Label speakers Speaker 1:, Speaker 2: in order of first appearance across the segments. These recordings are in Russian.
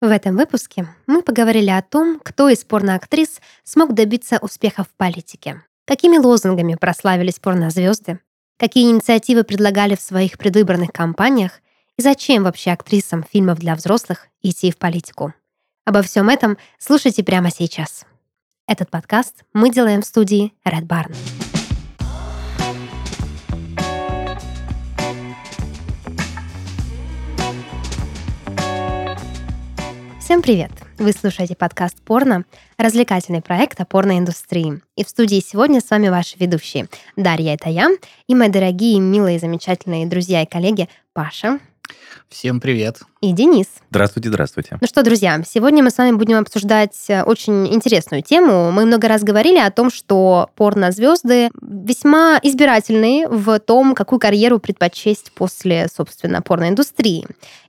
Speaker 1: В этом выпуске мы поговорили о том, кто из порноактрис смог добиться успеха в политике, какими лозунгами прославились порнозвезды, какие инициативы предлагали в своих предвыборных кампаниях и зачем вообще актрисам фильмов для взрослых идти в политику. Обо всем этом слушайте прямо сейчас. Этот подкаст мы делаем в студии Red Barn. Всем привет! Вы слушаете подкаст «Порно», развлекательный проект о порноиндустрии. И в студии сегодня с вами ваши ведущие. Дарья — это я, и мои дорогие, милые, замечательные друзья и коллеги Паша.
Speaker 2: Всем привет.
Speaker 1: И Денис.
Speaker 3: Здравствуйте, здравствуйте.
Speaker 1: Ну что, друзья, сегодня мы с вами будем обсуждать э, очень интересную тему. Мы много раз говорили о том, что порнозвезды весьма избирательные в том, какую карьеру предпочесть после, собственно, порноиндустрии.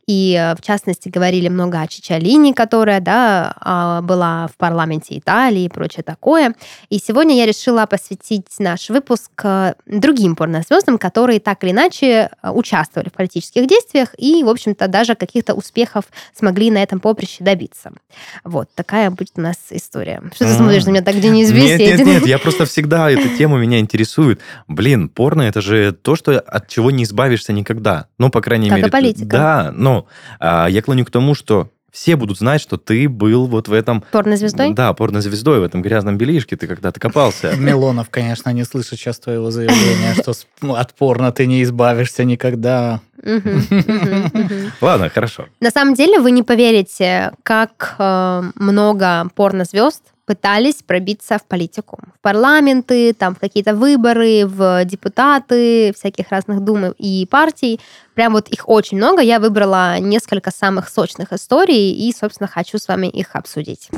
Speaker 1: И, э, в частности, говорили много о Чичалине, которая да, а, была в парламенте Италии и прочее такое. И сегодня я решила посвятить наш выпуск э, другим порнозвездам, которые так или иначе участвовали в политических действиях и, в общем-то, даже какие каких-то успехов смогли на этом поприще добиться. Вот, такая будет у нас история. Что ты смотришь на меня так, где неизвестие?
Speaker 3: Нет, нет, нет, я просто всегда, эта тема меня интересует. Блин, порно это же то, что от чего не избавишься никогда. Ну, по крайней
Speaker 1: как
Speaker 3: мере.
Speaker 1: И политика.
Speaker 3: Да, но а, я клоню к тому, что все будут знать, что ты был вот в этом...
Speaker 1: Порнозвездой?
Speaker 3: Да, порнозвездой, в этом грязном бельишке ты когда-то копался.
Speaker 2: Милонов, конечно, не слышит сейчас твоего заявления, что от порно ты не избавишься никогда.
Speaker 3: Ладно, хорошо.
Speaker 1: На самом деле вы не поверите, как э, много порнозвезд пытались пробиться в политику, в парламенты, там, в какие-то выборы, в депутаты всяких разных дум и партий. Прям вот их очень много. Я выбрала несколько самых сочных историй и, собственно, хочу с вами их обсудить.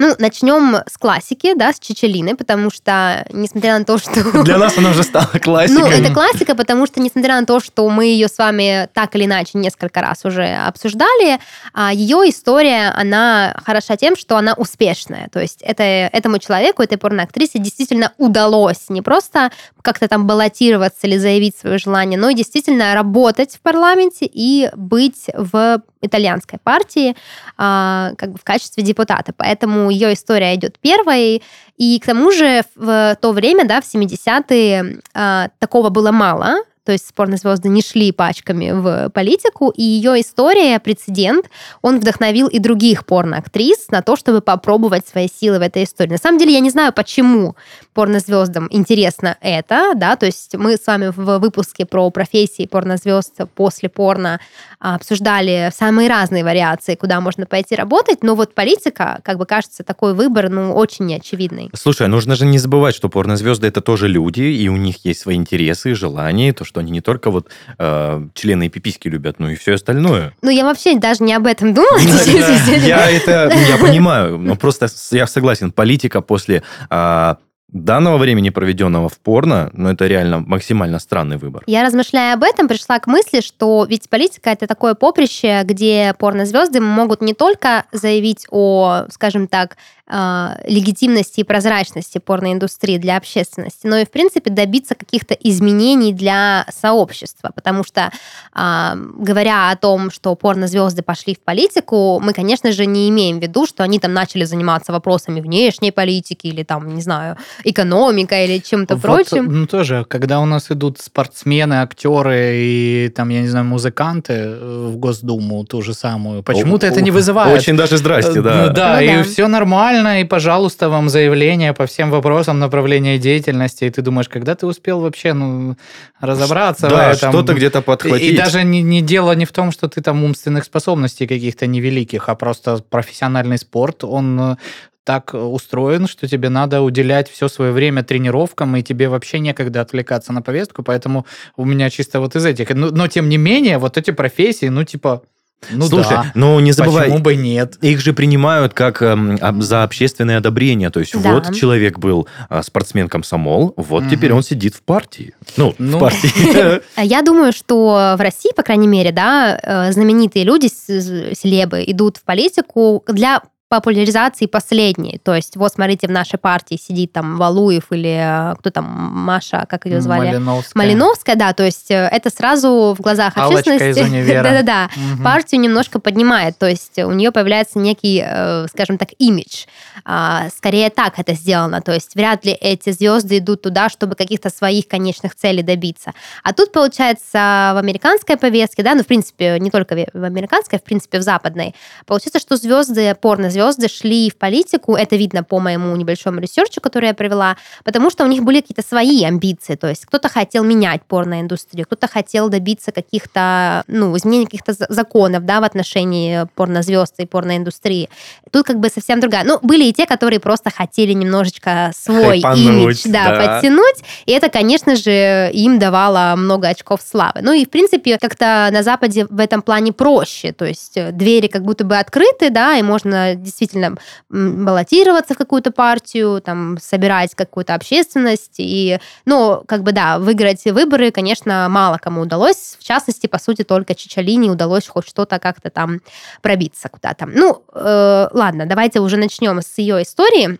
Speaker 1: Ну, начнем с классики, да, с Чечелины, потому что, несмотря на то, что...
Speaker 3: Для нас она уже стала классикой.
Speaker 1: Ну, это классика, потому что, несмотря на то, что мы ее с вами так или иначе несколько раз уже обсуждали, а, ее история, она хороша тем, что она успешная. То есть это, этому человеку, этой порноактрисе действительно удалось не просто как-то там баллотироваться или заявить свое желание, но и действительно работать в парламенте и быть в итальянской партии а, как бы в качестве депутата. Поэтому ее история идет первой. И к тому же в то время, да, в 70-е а, такого было мало то есть спорные звезды не шли пачками в политику, и ее история, прецедент, он вдохновил и других порноактрис на то, чтобы попробовать свои силы в этой истории. На самом деле я не знаю, почему порнозвездам интересно это, да, то есть мы с вами в выпуске про профессии порнозвезд после порно обсуждали самые разные вариации, куда можно пойти работать, но вот политика, как бы кажется, такой выбор, ну, очень неочевидный.
Speaker 3: Слушай, нужно же не забывать, что порнозвезды это тоже люди, и у них есть свои интересы, желания, то, что они не только вот э, члены и пиписьки любят, но и все остальное.
Speaker 1: Ну, я вообще даже не об этом думала.
Speaker 3: Я это, я понимаю, но просто я согласен, политика после а, данного времени, проведенного в порно, ну, это реально максимально странный выбор.
Speaker 1: Я, размышляя об этом, пришла к мысли, что ведь политика — это такое поприще, где порнозвезды могут не только заявить о, скажем так, э, легитимности и прозрачности порноиндустрии для общественности, но и, в принципе, добиться каких-то изменений для сообщества. Потому что, э, говоря о том, что порнозвезды пошли в политику, мы, конечно же, не имеем в виду, что они там начали заниматься вопросами внешней политики или там, не знаю, экономика или чем-то вот, прочим.
Speaker 2: Ну, тоже, когда у нас идут спортсмены, актеры и там, я не знаю, музыканты э, в Госдуму, ту же самую, почему-то это не вызывает.
Speaker 3: Очень даже здрасте, да.
Speaker 2: Ну, да, ну, и да. все нормально нормально, и, пожалуйста, вам заявление по всем вопросам направления деятельности, и ты думаешь, когда ты успел вообще ну, разобраться
Speaker 3: да, в этом? что-то где-то подхватить.
Speaker 2: И, и даже не, не дело не в том, что ты там умственных способностей каких-то невеликих, а просто профессиональный спорт, он э, так устроен, что тебе надо уделять все свое время тренировкам, и тебе вообще некогда отвлекаться на повестку, поэтому у меня чисто вот из этих. Но, но тем не менее, вот эти профессии, ну, типа,
Speaker 3: ну Слушай, да. но не забывай,
Speaker 2: почему бы нет?
Speaker 3: Их же принимают как э, за общественное одобрение. То есть да. вот человек был э, спортсмен-комсомол, вот угу. теперь он сидит в партии. Ну, ну. в партии.
Speaker 1: Я думаю, что в России, по крайней мере, да, э, знаменитые люди, селебы, идут в политику для популяризации последней. То есть, вот смотрите, в нашей партии сидит там Валуев или э, кто там, Маша, как ее звали?
Speaker 2: Малиновская.
Speaker 1: Малиновская, да, то есть э, это сразу в глазах
Speaker 2: Аллочка
Speaker 1: общественности да-да-да,
Speaker 2: Мгм.
Speaker 1: партию немножко поднимает, то есть у нее появляется некий, э, скажем так, имидж. А, Скорее так это сделано, то есть вряд ли эти звезды идут туда, чтобы каких-то своих конечных целей добиться. А тут, получается, в американской повестке, да, ну, в принципе, не только в в американской, в принципе, в западной, получается, что звезды, порнозвезды шли в политику, это видно по моему небольшому ресерчу, который я провела, потому что у них были какие-то свои амбиции, то есть кто-то хотел менять порноиндустрию, кто-то хотел добиться каких-то, ну, изменения каких-то за- законов, да, в отношении порнозвезд и порноиндустрии. Тут как бы совсем другая. Ну, были и те, которые просто хотели немножечко свой
Speaker 3: Хайпануть,
Speaker 1: имидж, да,
Speaker 3: да.
Speaker 1: подтянуть, и это, конечно же, им давало много очков славы. Ну и, в принципе, как-то на Западе в этом плане проще, то есть двери как будто бы открыты, да, и можно действительно баллотироваться в какую-то партию, там, собирать какую-то общественность, и, ну, как бы, да, выиграть выборы, конечно, мало кому удалось, в частности, по сути, только Чичалине удалось хоть что-то как-то там пробиться куда-то. Ну, э, ладно, давайте уже начнем с ее истории.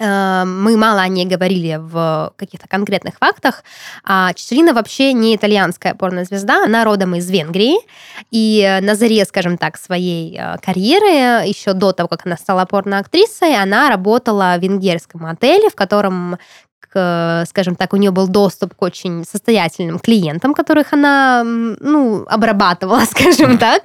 Speaker 1: Э, Мы мало о ней говорили в каких-то конкретных фактах. А Чичерина вообще не итальянская порнозвезда, она родом из Венгрии. И на заре, скажем так, своей э, карьеры, еще до того, как она стала порноактрисой, она работала в венгерском отеле, в котором скажем так, у нее был доступ к очень состоятельным клиентам, которых она, ну, обрабатывала, скажем так.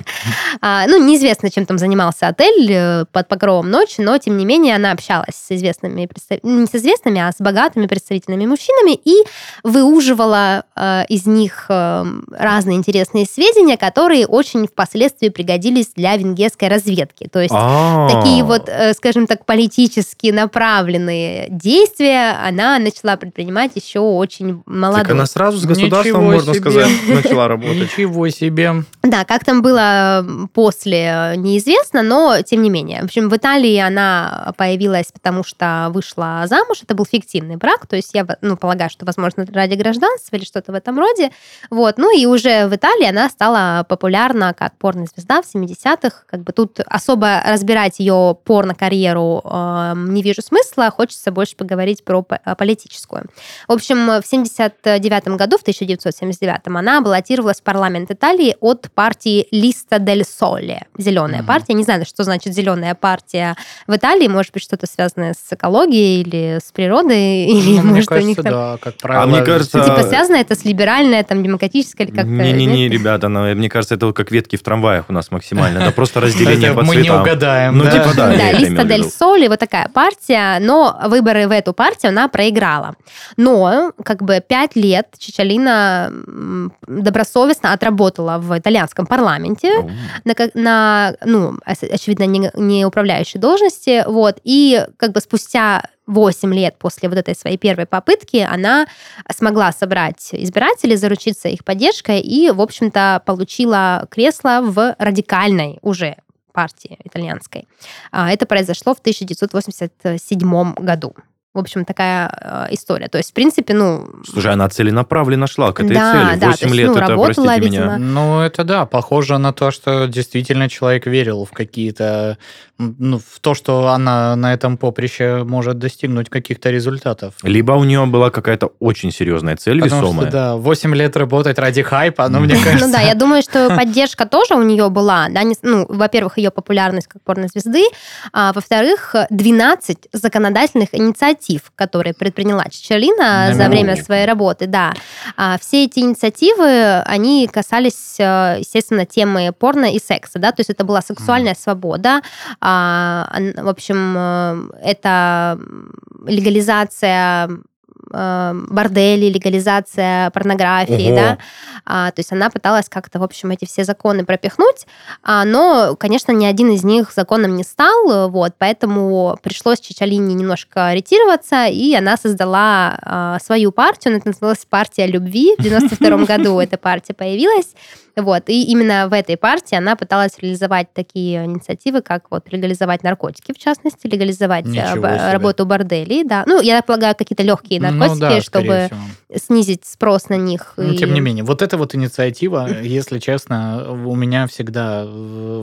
Speaker 1: А, ну, неизвестно, чем там занимался отель э, под покровом ночи, но, тем не менее, она общалась с известными, ну, не с известными, а с богатыми представительными мужчинами и выуживала э, из них э, разные интересные сведения, которые очень впоследствии пригодились для венгерской разведки. То есть
Speaker 3: А.
Speaker 1: такие вот, э, скажем так, политически направленные действия она начала предпринимать еще очень молодой.
Speaker 3: Так она сразу с государством,
Speaker 2: Ничего
Speaker 3: можно
Speaker 2: себе.
Speaker 3: сказать, начала работать.
Speaker 2: Ничего себе.
Speaker 1: Да, как там было после, неизвестно, но тем не менее. В общем, в Италии она появилась, потому что вышла замуж. Это был фиктивный брак, то есть я ну, полагаю, что, возможно, ради гражданства или что-то в этом роде. Вот. Ну и уже в Италии она стала популярна как порнозвезда в 70-х. Как бы тут особо разбирать ее порно-карьеру э, не вижу смысла. Хочется больше поговорить про по- политическую. В общем, в 79 году, в 1979, она баллотировалась в парламент Италии от партии Листа дель Соле. Зеленая
Speaker 2: Мгм.
Speaker 1: партия. Не знаю, что значит зеленая партия в Италии. Может быть, что-то связанное с экологией или с природой. Или,
Speaker 2: Ну, мне
Speaker 1: может, у них
Speaker 2: кажется,
Speaker 1: там...
Speaker 2: да, как правило.
Speaker 3: А мне кажется,
Speaker 1: Типа связано это с либеральной, там, демократической или как-то...
Speaker 3: Не-не-не, ребята, ну, мне кажется, это как ветки в трамваях у нас максимально. Это просто разделение по
Speaker 2: мы не
Speaker 3: цветам.
Speaker 2: угадаем.
Speaker 3: Ну,
Speaker 2: да?
Speaker 3: типа, да.
Speaker 1: Да, Листа Дель. Соли, вот такая партия, но выборы в эту партию она проиграла. Но как бы пять лет Чичалина добросовестно отработала в итальянском парламенте на, на, ну, очевидно, не, не управляющей должности, вот, и как бы спустя 8 лет после вот этой своей первой попытки она смогла собрать избирателей, заручиться их поддержкой и, в общем-то, получила кресло в радикальной уже партии итальянской. А, Это произошло в 1987 году. В общем, такая э, история. То есть, в принципе, ну...
Speaker 3: Слушай, она целенаправленно шла к этой
Speaker 1: Да,
Speaker 3: цели.
Speaker 1: да,
Speaker 3: 8
Speaker 1: то есть,
Speaker 3: лет
Speaker 1: ну,
Speaker 3: это,
Speaker 1: работала,
Speaker 3: простите
Speaker 1: видимо.
Speaker 3: меня.
Speaker 2: Ну, это да, похоже на то, что действительно человек верил в какие-то, ну, в то, что она на этом поприще может достигнуть каких-то результатов.
Speaker 3: Либо у нее была какая-то очень серьезная цель
Speaker 2: Потому
Speaker 3: весомая.
Speaker 2: что, да, 8 лет работать ради хайпа, ну, мне кажется...
Speaker 1: Ну да, я думаю, что поддержка тоже у нее была. Да, не- ну, во-первых, ее популярность как порнозвезды, а во-вторых, 12 законодательных инициатив, которые предприняла Чичалина
Speaker 2: На
Speaker 1: за время
Speaker 3: минутку.
Speaker 1: своей работы, да. А все эти инициативы, они касались, э, естественно, темы порно и секса, да, то есть это была сексуальная свобода, а, в общем, э, это легализация э, борделей, легализация порнографии,
Speaker 3: Ого.
Speaker 1: да, а, то есть она пыталась как-то, в общем, эти все законы пропихнуть, а, но, конечно, ни один из них законом не стал, вот, поэтому пришлось Чичалине немножко ретироваться, и она создала а, свою партию, она называлась «Партия любви», в 92 году эта партия появилась, вот, и именно в этой партии она пыталась реализовать такие инициативы, как вот легализовать наркотики, в частности, легализовать э, работу борделей, да, ну, я полагаю, какие-то легкие
Speaker 2: Ну,
Speaker 1: наркотики,
Speaker 2: Ну да,
Speaker 1: чтобы
Speaker 2: всего.
Speaker 1: снизить спрос на них.
Speaker 2: Ну,
Speaker 1: и-
Speaker 2: тем не менее, вот эта вот инициатива, если честно, у меня всегда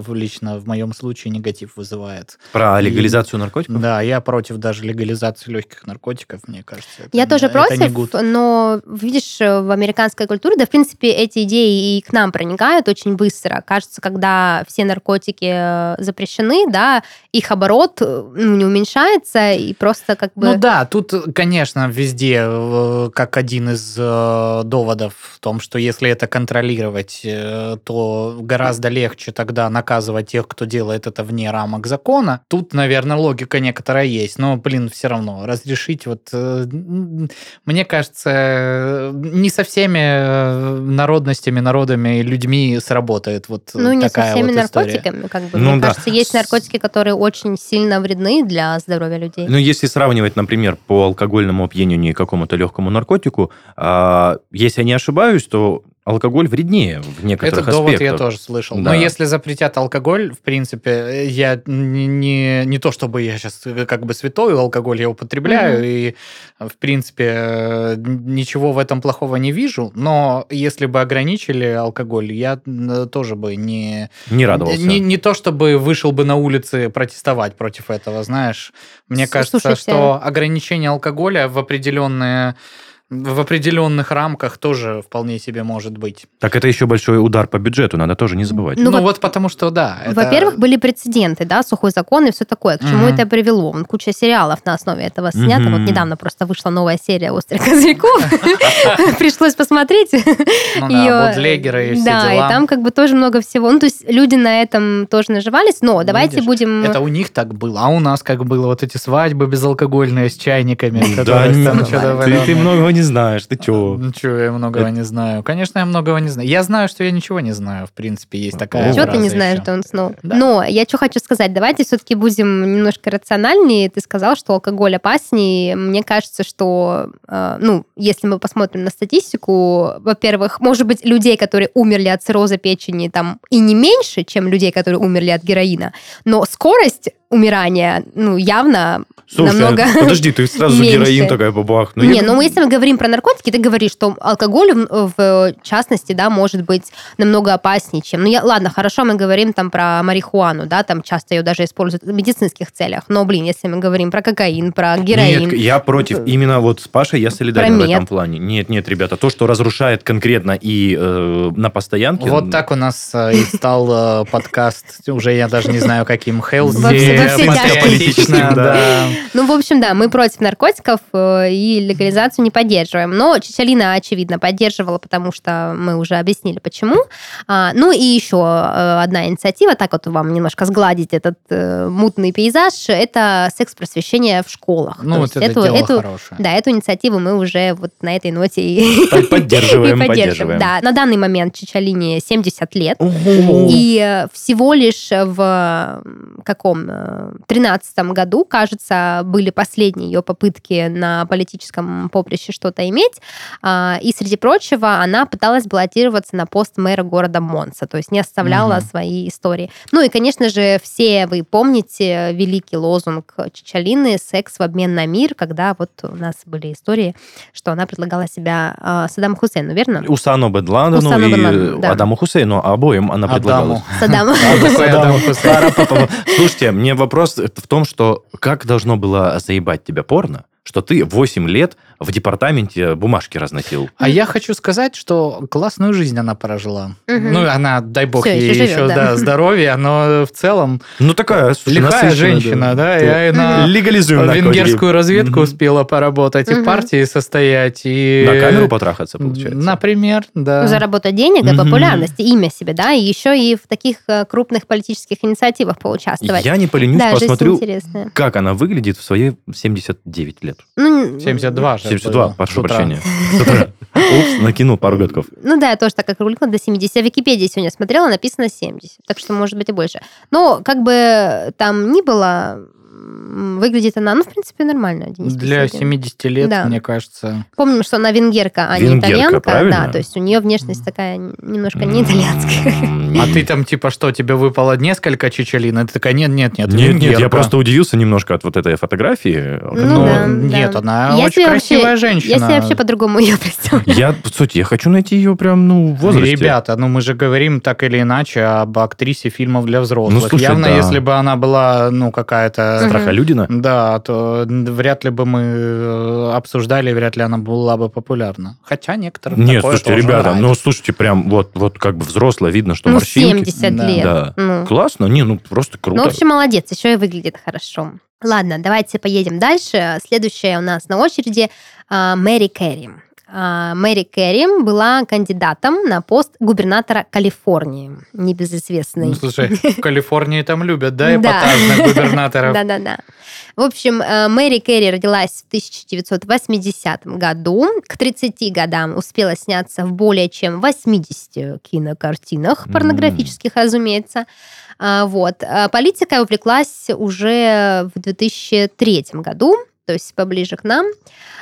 Speaker 2: лично в моем случае негатив вызывает.
Speaker 3: Про
Speaker 2: И-
Speaker 3: легализацию наркотиков?
Speaker 2: Да, я против даже легализации легких наркотиков, мне кажется. это
Speaker 1: Я
Speaker 2: не-
Speaker 1: тоже
Speaker 2: это
Speaker 1: против, но видишь, в американской культуре, да, в принципе, эти идеи и к нам проникают очень быстро. Кажется, когда все наркотики э, запрещены, да, их оборот э, ну, не уменьшается, и просто как бы...
Speaker 2: Ну да, тут, конечно, везде э, как один из э, доводов в том, что если это контролировать, э, то гораздо легче тогда наказывать тех, кто делает это вне рамок закона. Тут, наверное, логика некоторая есть, но, блин, все равно разрешить вот... Мне кажется, не со всеми народностями, народами и людьми сработает вот
Speaker 1: Ну, не со
Speaker 2: такая
Speaker 1: всеми
Speaker 2: вот
Speaker 1: наркотиками, как бы.
Speaker 3: Ну
Speaker 1: Мне
Speaker 3: да.
Speaker 1: кажется, есть наркотики, которые очень сильно вредны для здоровья людей.
Speaker 3: Ну, если сравнивать, например, по алкогольному опьянению и какому-то легкому наркотику, а, если я не ошибаюсь, то алкоголь вреднее в некоторых
Speaker 2: Этот довод
Speaker 3: аспектах.
Speaker 2: я тоже слышал.
Speaker 3: Да.
Speaker 2: Но если запретят алкоголь, в принципе, я не, не, не то, чтобы я сейчас как бы святой, алкоголь я употребляю,
Speaker 1: Мгм.
Speaker 2: и, в принципе, э, ничего в этом плохого не вижу, но если бы ограничили алкоголь, я э, тоже бы не...
Speaker 3: Не радовался.
Speaker 2: Не, не то, чтобы вышел бы на улицы протестовать против этого, знаешь. Мне
Speaker 1: С-
Speaker 2: кажется,
Speaker 1: слушайте.
Speaker 2: что ограничение алкоголя в определенные в определенных рамках тоже вполне себе может быть.
Speaker 3: Так это еще большой удар по бюджету, надо тоже не забывать.
Speaker 1: Ну,
Speaker 2: Ну,
Speaker 1: во-
Speaker 2: вот потому что, да. это-
Speaker 1: Во-первых, были прецеденты, да, сухой закон и все такое. К чему
Speaker 2: Мгм.
Speaker 1: это привело? Вон Куча сериалов на основе этого снято.
Speaker 3: Мгм.
Speaker 1: Вот недавно просто вышла новая серия «Острых козырьков». Пришлось посмотреть.
Speaker 2: ну, да, и все
Speaker 1: Да,
Speaker 2: дела.
Speaker 1: и там как бы тоже много всего. Ну, то есть люди на этом тоже наживались. Но давайте будем...
Speaker 2: Это у них так было, а у нас как было вот эти свадьбы безалкогольные с чайниками.
Speaker 3: Да, ты, многого не знаешь, ты чего?
Speaker 2: Ну, чё, я многого не знаю. Конечно, я многого не знаю. Я знаю, что я ничего не знаю, в принципе, есть такая
Speaker 1: Чего ты не знаешь. Джон Сноу?
Speaker 2: Да.
Speaker 1: Но я что хочу сказать, давайте все-таки будем немножко рациональнее. Ты сказал, что алкоголь опаснее. Мне кажется, что, э, ну, если мы посмотрим на статистику, во-первых, может быть, людей, которые умерли от цирроза печени, там и не меньше, чем людей, которые умерли от героина, но скорость умирания, ну, явно
Speaker 3: Слушай,
Speaker 1: намного...
Speaker 3: а подожди, ты сразу
Speaker 1: меньше.
Speaker 3: героин такая бабах. Ну,
Speaker 1: не,
Speaker 3: я-
Speaker 1: ну если мы говорим про наркотики, ты говоришь, что алкоголь в, в частности, да, может быть намного опаснее, чем... Ну, я, ладно, хорошо, мы говорим там про марихуану, да, там часто ее даже используют в медицинских целях, но, блин, если мы говорим про кокаин, про героин...
Speaker 3: Нет, я против. Именно вот с Пашей я солидарен в этом плане. Нет, нет, ребята, то, что разрушает конкретно и э, на постоянке...
Speaker 2: Вот так у нас э, и стал э, подкаст, уже я даже не знаю, каким, Хелси,
Speaker 1: Во все- во все тяжкие.
Speaker 2: да.
Speaker 1: Ну, в общем, да, мы против наркотиков э, и легализацию не поддерживаем. Но Чичалина, очевидно, поддерживала, потому что мы уже объяснили, почему. А, ну и еще э, одна инициатива, так вот вам немножко сгладить этот э, мутный пейзаж, это секс-просвещение в школах.
Speaker 2: Ну,
Speaker 1: То
Speaker 2: вот это дело
Speaker 1: эту,
Speaker 2: хорошее.
Speaker 1: да, эту инициативу мы уже вот на этой ноте и,
Speaker 3: Под- Поддерживаем,
Speaker 1: и
Speaker 3: поддерживаем.
Speaker 1: Да, на данный момент Чичалине 70 лет. И э, всего лишь в каком э, 13 году, кажется, были последние ее попытки на политическом поприще что-то иметь. А, И, среди прочего, она пыталась баллотироваться на пост мэра города Монса, то есть не оставляла
Speaker 2: Мгм.
Speaker 1: свои истории. Ну и, конечно же, все вы помните великий лозунг Чичалины «Секс в обмен на мир», когда вот у нас были истории, что она предлагала себя а, Саддаму Хусейну, верно?
Speaker 3: Усану Бен Ладену
Speaker 1: Усану
Speaker 3: и
Speaker 1: бен Ладену, да.
Speaker 3: Адаму Хусейну, обоим она предлагала.
Speaker 2: Адаму.
Speaker 3: Слушайте, мне вопрос в том, что как должно было заебать тебя порно, что ты 8 лет в департаменте бумажки разносил?
Speaker 2: А я хочу сказать, что классную жизнь она прожила. Ну, она, дай бог
Speaker 1: Всё,
Speaker 2: ей еще
Speaker 1: да.
Speaker 2: да, здоровья, но в целом
Speaker 3: Ну, такая,
Speaker 2: лихая женщина, да, и она
Speaker 3: Легализуем
Speaker 2: венгерскую разведку успела поработать, и в партии состоять, и...
Speaker 3: На камеру потрахаться, получается.
Speaker 2: Например, да.
Speaker 1: Ну, заработать денег и популярность, имя себе, да, и еще и в таких э, крупных политических инициативах поучаствовать.
Speaker 3: Я не поленюсь,
Speaker 1: да,
Speaker 3: посмотрю, как она выглядит в свои 79 лет.
Speaker 1: Ну,
Speaker 2: 72 же
Speaker 3: 72,
Speaker 2: было
Speaker 3: прошу прощения. Упс, накинул пару годков.
Speaker 1: Ну да, я тоже так как привыкла до 70. Я в Википедии сегодня смотрела, написано 70. Так что, может быть, и больше. Но, как бы там ни было, выглядит она, ну, в принципе, нормально. Денис
Speaker 2: Для
Speaker 1: Беседин.
Speaker 2: 70 лет,
Speaker 1: Да.
Speaker 2: мне кажется.
Speaker 1: Помним, что она венгерка, а не
Speaker 3: Венгерка,
Speaker 1: итальянка.
Speaker 3: правильно?
Speaker 1: Да, то есть у нее внешность такая немножко не итальянская.
Speaker 2: А ты там типа что, тебе выпало несколько чечелин? И ты такая, нет, нет, нет,
Speaker 3: Нет, нет, я
Speaker 2: венгерка».
Speaker 3: просто удивился немножко от вот этой фотографии.
Speaker 1: Ну да,
Speaker 2: нет,
Speaker 1: да.
Speaker 2: она
Speaker 1: Я
Speaker 2: очень красивая
Speaker 1: вообще-
Speaker 2: женщина.
Speaker 1: Я себе вообще по-другому ее представляю.
Speaker 3: Я, кстати, я хочу найти ее прям, ну, в возрасте.
Speaker 2: Ребята, ну мы же говорим так или иначе об актрисе фильмов для взрослых.
Speaker 3: Ну, слушай,
Speaker 2: Явно,
Speaker 3: да.
Speaker 2: если бы она была, ну, какая-то...
Speaker 1: Мгм.
Speaker 3: Страхолюдина.
Speaker 2: Да, то вряд ли бы мы э, обсуждали, вряд ли она была бы популярна. Хотя некоторым
Speaker 3: Нет,
Speaker 2: такое
Speaker 3: слушайте,
Speaker 2: тоже
Speaker 3: ребята,
Speaker 2: нравится.
Speaker 3: ну, слушайте, прям вот, вот как бы взрослая, видно, что
Speaker 1: Ну,
Speaker 3: морщинки.
Speaker 1: 70
Speaker 2: Да.
Speaker 1: лет.
Speaker 3: Да.
Speaker 1: Ну.
Speaker 3: Классно, не, ну, просто круто.
Speaker 1: Ну, в общем, молодец, еще и выглядит хорошо. Ладно, давайте поедем дальше. Следующая у нас на очереди а, Мэри Кэрри. А, Мэри Кэрри была кандидатом на пост губернатора Калифорнии, небезызвестный.
Speaker 2: Ну, слушай, в Калифорнии там любят, да, эпатажных губернаторов?
Speaker 1: Да-да-да. В общем, э, Мэри Кэрри родилась в 1980 году. К 30 годам успела сняться в более чем 80 кинокартинах, порнографических, разумеется. А, Вот. А Политикой увлеклась уже в 2003 году, то есть поближе к нам.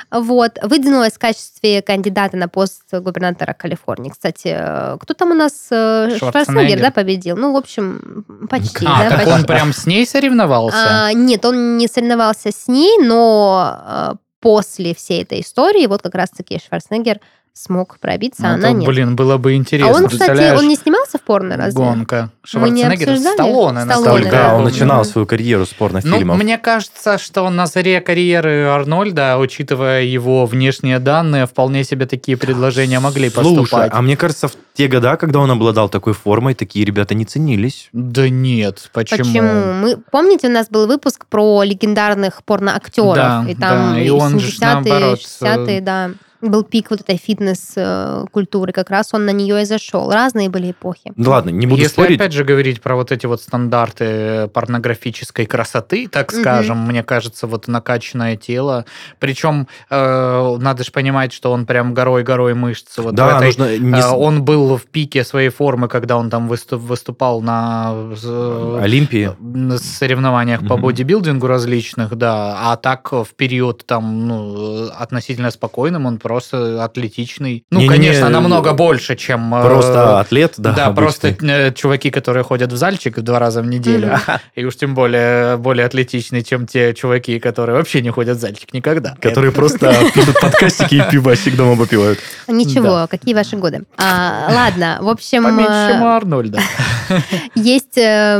Speaker 1: Вот. Выдвинулась в качестве кандидата на пост губернатора Калифорнии. Кстати, э, кто там у нас? э,
Speaker 2: Шварценеггер.
Speaker 1: Да, победил? Ну, в общем, почти.
Speaker 2: А,
Speaker 1: да,
Speaker 2: так
Speaker 1: почти.
Speaker 2: он прям с ней соревновался?
Speaker 1: А, нет, он не соревновался с ней, но а, после всей этой истории вот как раз-таки Шварценеггер смог пробиться,
Speaker 2: Ну,
Speaker 1: а она
Speaker 2: это,
Speaker 1: нет.
Speaker 2: блин, было бы
Speaker 1: а
Speaker 2: интересно.
Speaker 1: он, кстати, он не снимался в порно разве?
Speaker 2: Гонка.
Speaker 1: Мы не
Speaker 2: Шварценеггер? Сталлоне,
Speaker 1: Сталлоне, да.
Speaker 3: он начинал свою карьеру с
Speaker 2: Ну,
Speaker 3: порнофильмов.
Speaker 2: мне кажется, что на заре карьеры Арнольда, учитывая его внешние данные, вполне себе такие предложения могли
Speaker 3: Слушай,
Speaker 2: поступать.
Speaker 3: а мне кажется, в те года, когда он обладал такой формой, такие ребята не ценились.
Speaker 2: Да нет, почему?
Speaker 1: Почему? Мы, помните, у нас был выпуск про легендарных порноактеров,
Speaker 2: Да,
Speaker 1: и там
Speaker 2: да, и
Speaker 1: и
Speaker 2: он же
Speaker 1: 70-е,
Speaker 2: наоборот,
Speaker 1: 60-е, да. Был пик вот этой фитнес-культуры, как раз он на нее и зашел. Разные были эпохи.
Speaker 3: Ну ладно, не буду
Speaker 2: Если
Speaker 3: спорить.
Speaker 2: опять же говорить про вот эти вот стандарты порнографической красоты, так
Speaker 1: Мгм.
Speaker 2: скажем, мне кажется, вот накачанное тело. Причем э, надо же понимать, что он прям горой-горой мышц. Вот
Speaker 3: да,
Speaker 2: этой-
Speaker 3: нужно не
Speaker 2: э, Он был в пике своей формы, когда он там выступ- выступал на э,
Speaker 3: Олимпии.
Speaker 2: на соревнованиях по
Speaker 3: Мгм.
Speaker 2: бодибилдингу различных, да, а так в период там, ну, относительно спокойным, он просто атлетичный. Ну,
Speaker 3: Не-не-не,
Speaker 2: конечно, намного больше, чем... э,
Speaker 3: Просто атлет, да.
Speaker 2: Да,
Speaker 3: обычный.
Speaker 2: просто э, чуваки, которые ходят в зальчик два раза в неделю, и уж тем более более атлетичные, чем те чуваки, которые вообще не ходят в зальчик никогда.
Speaker 3: Которые просто пишут подкастики и пивасик дома попивают.
Speaker 1: Ничего, какие ваши годы. А, ладно, в общем,
Speaker 2: Поменьше,
Speaker 1: э,
Speaker 2: Арнольда.
Speaker 1: есть э,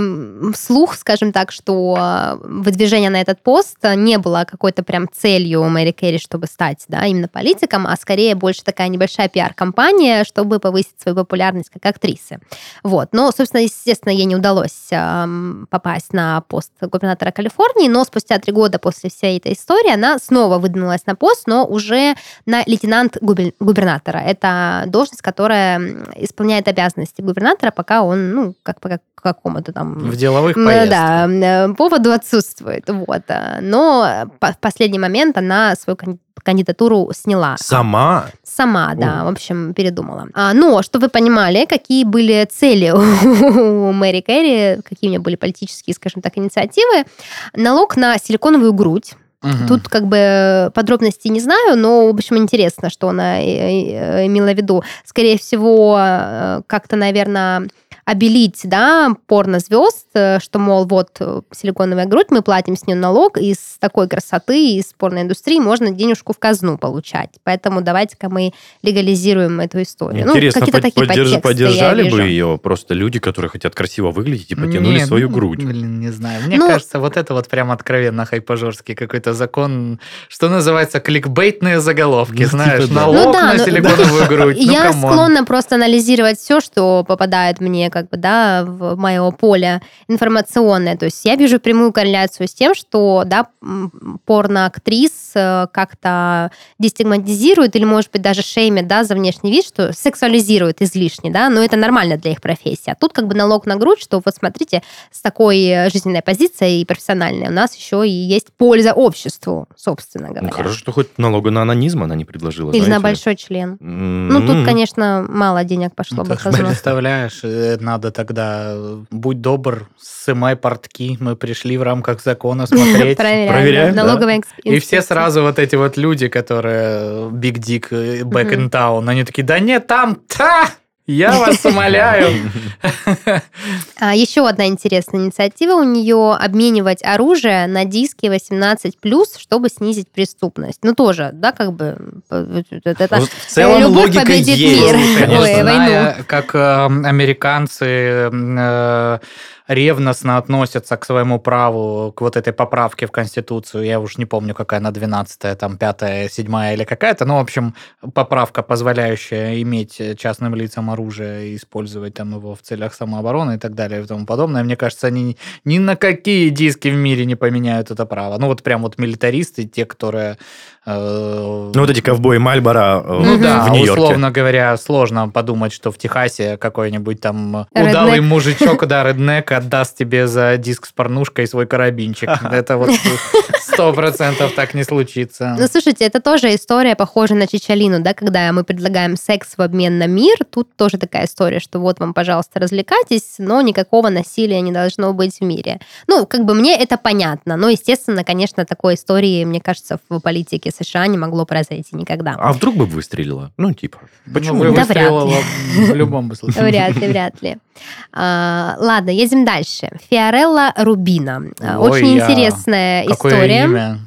Speaker 1: слух, скажем так, что э, выдвижение на этот пост не было какой-то прям целью Мэри Керри, чтобы стать да, именно политиком, а скорее больше такая небольшая пиар-компания, чтобы повысить свою популярность как актрисы. Вот. Но, собственно, естественно, ей не удалось эм, попасть на пост губернатора Калифорнии, но спустя три года после всей этой истории она снова выдвинулась на пост, но уже на лейтенант губер- губернатора. Это должность, которая исполняет обязанности губернатора, пока он, ну, как по как- какому-то там
Speaker 2: В деловых поездках.
Speaker 1: Да, э, поводу отсутствует. Вот. а, Но в последний момент она свою кан- кандидатуру сняла.
Speaker 3: Сама?
Speaker 1: Сама, да,
Speaker 3: О.
Speaker 1: в общем, передумала. А, но, чтобы вы понимали, какие были цели у Мэри Кэрри, какие у нее были политические, скажем так, инициативы. Налог на силиконовую грудь.
Speaker 2: Мгм.
Speaker 1: Тут как бы подробностей не знаю, но, в общем, интересно, что она э, э, имела в виду. Скорее всего, э, как-то, наверное, обелить, да, порнозвезд, э, что, мол, вот э, силиконовая грудь, мы платим с нее налог, и с такой красоты, из порноиндустрии можно денежку в казну получать. Поэтому давайте-ка мы легализируем эту историю. Ну,
Speaker 3: Интересно,
Speaker 1: какие-то
Speaker 3: под-
Speaker 1: такие
Speaker 3: поддерж- поддержали бы ее просто люди, которые хотят красиво выглядеть и потянули
Speaker 2: Не,
Speaker 3: свою
Speaker 2: ну,
Speaker 3: грудь.
Speaker 2: Блин, не знаю. Мне
Speaker 1: Ну-
Speaker 2: кажется, вот это вот прям откровенно хайпожорский какой-то закон, что называется, кликбейтные заголовки,
Speaker 3: Ну,
Speaker 2: знаешь,
Speaker 3: типа да.
Speaker 2: налог
Speaker 1: Ну да,
Speaker 2: на
Speaker 1: ну,
Speaker 2: силиконовую грудь. Ну,
Speaker 1: Я
Speaker 2: come on.
Speaker 1: склонна просто анализировать все, что попадает мне как бы, да, в мое поле информационное. То есть я вижу прямую корреляцию с тем, что, да, порноактрис э, как-то дестигматизируют или, может быть, даже шеймят, да, за внешний вид, что сексуализируют излишне, да, но это нормально для их профессии. А тут как бы налог на грудь, что вот смотрите, с такой э, жизненной позицией и профессиональной у нас еще и есть польза обществу, собственно говоря.
Speaker 3: Ну, хорошо, что хоть налога на анонизм она не предложила.
Speaker 1: Или на
Speaker 3: знаете ли.
Speaker 1: большой член.
Speaker 3: М,
Speaker 1: Ну, тут, конечно, мало денег пошло бы
Speaker 2: Ты представляешь, э, надо тогда, э, будь добр, сымай портки, мы пришли в рамках закона смотреть.
Speaker 1: Проверяем. Налоговая
Speaker 2: И все сразу вот эти вот люди, которые Dick, э, Back in Town, они такие, да нет, там, та, я вас умоляю.
Speaker 1: А, еще одна интересная инициатива у нее обменивать оружие на диски 18+, чтобы снизить преступность. Ну, тоже, да, как бы... э, Это,
Speaker 3: в целом
Speaker 1: любовь
Speaker 3: логика
Speaker 1: победит
Speaker 3: есть.
Speaker 1: мир.
Speaker 2: Конечно,
Speaker 1: Ой,
Speaker 2: зная, как э, американцы э, ревностно относятся к своему праву, к вот этой поправке в Конституцию, я уж не помню, какая она, 12 там, 5 7 или какая-то, ну, в общем, поправка, позволяющая иметь частным лицам оружие и использовать там его в целях самообороны и так далее и тому подобное. Мне кажется, они ни на какие диски в мире не поменяют это право. Ну, вот прям вот милитаристы, те, которые... э,
Speaker 3: Ну, вот эти ковбои Мальбора э,
Speaker 2: ну
Speaker 1: Мгм.
Speaker 2: да,
Speaker 3: в Нью-Йорке.
Speaker 2: условно говоря, сложно подумать, что в Техасе какой-нибудь там
Speaker 1: Реднек.
Speaker 2: удалый мужичок, да, реднек, отдаст тебе за диск с порнушкой свой карабинчик. Это вот сто процентов так не случится.
Speaker 1: Ну, слушайте, это тоже история, похожа на Чичалину, да, когда мы предлагаем секс в обмен на мир. Тут тоже такая история, что вот вам, пожалуйста, развлекайтесь, но никакого насилия не должно быть в мире. Ну, как бы мне это понятно, но, естественно, конечно, такой истории, мне кажется, в политике США не могло произойти никогда.
Speaker 3: А вдруг бы выстрелила? Ну, типа, почему?
Speaker 2: Ну,
Speaker 1: Да вряд
Speaker 2: выстрелила в любом случае.
Speaker 1: Вряд ли, вряд ли. А, ладно, едем дальше. Фиорелла Рубина.
Speaker 2: Ой,
Speaker 1: Очень
Speaker 2: я-
Speaker 1: интересная
Speaker 2: Какое
Speaker 1: история.
Speaker 2: имя?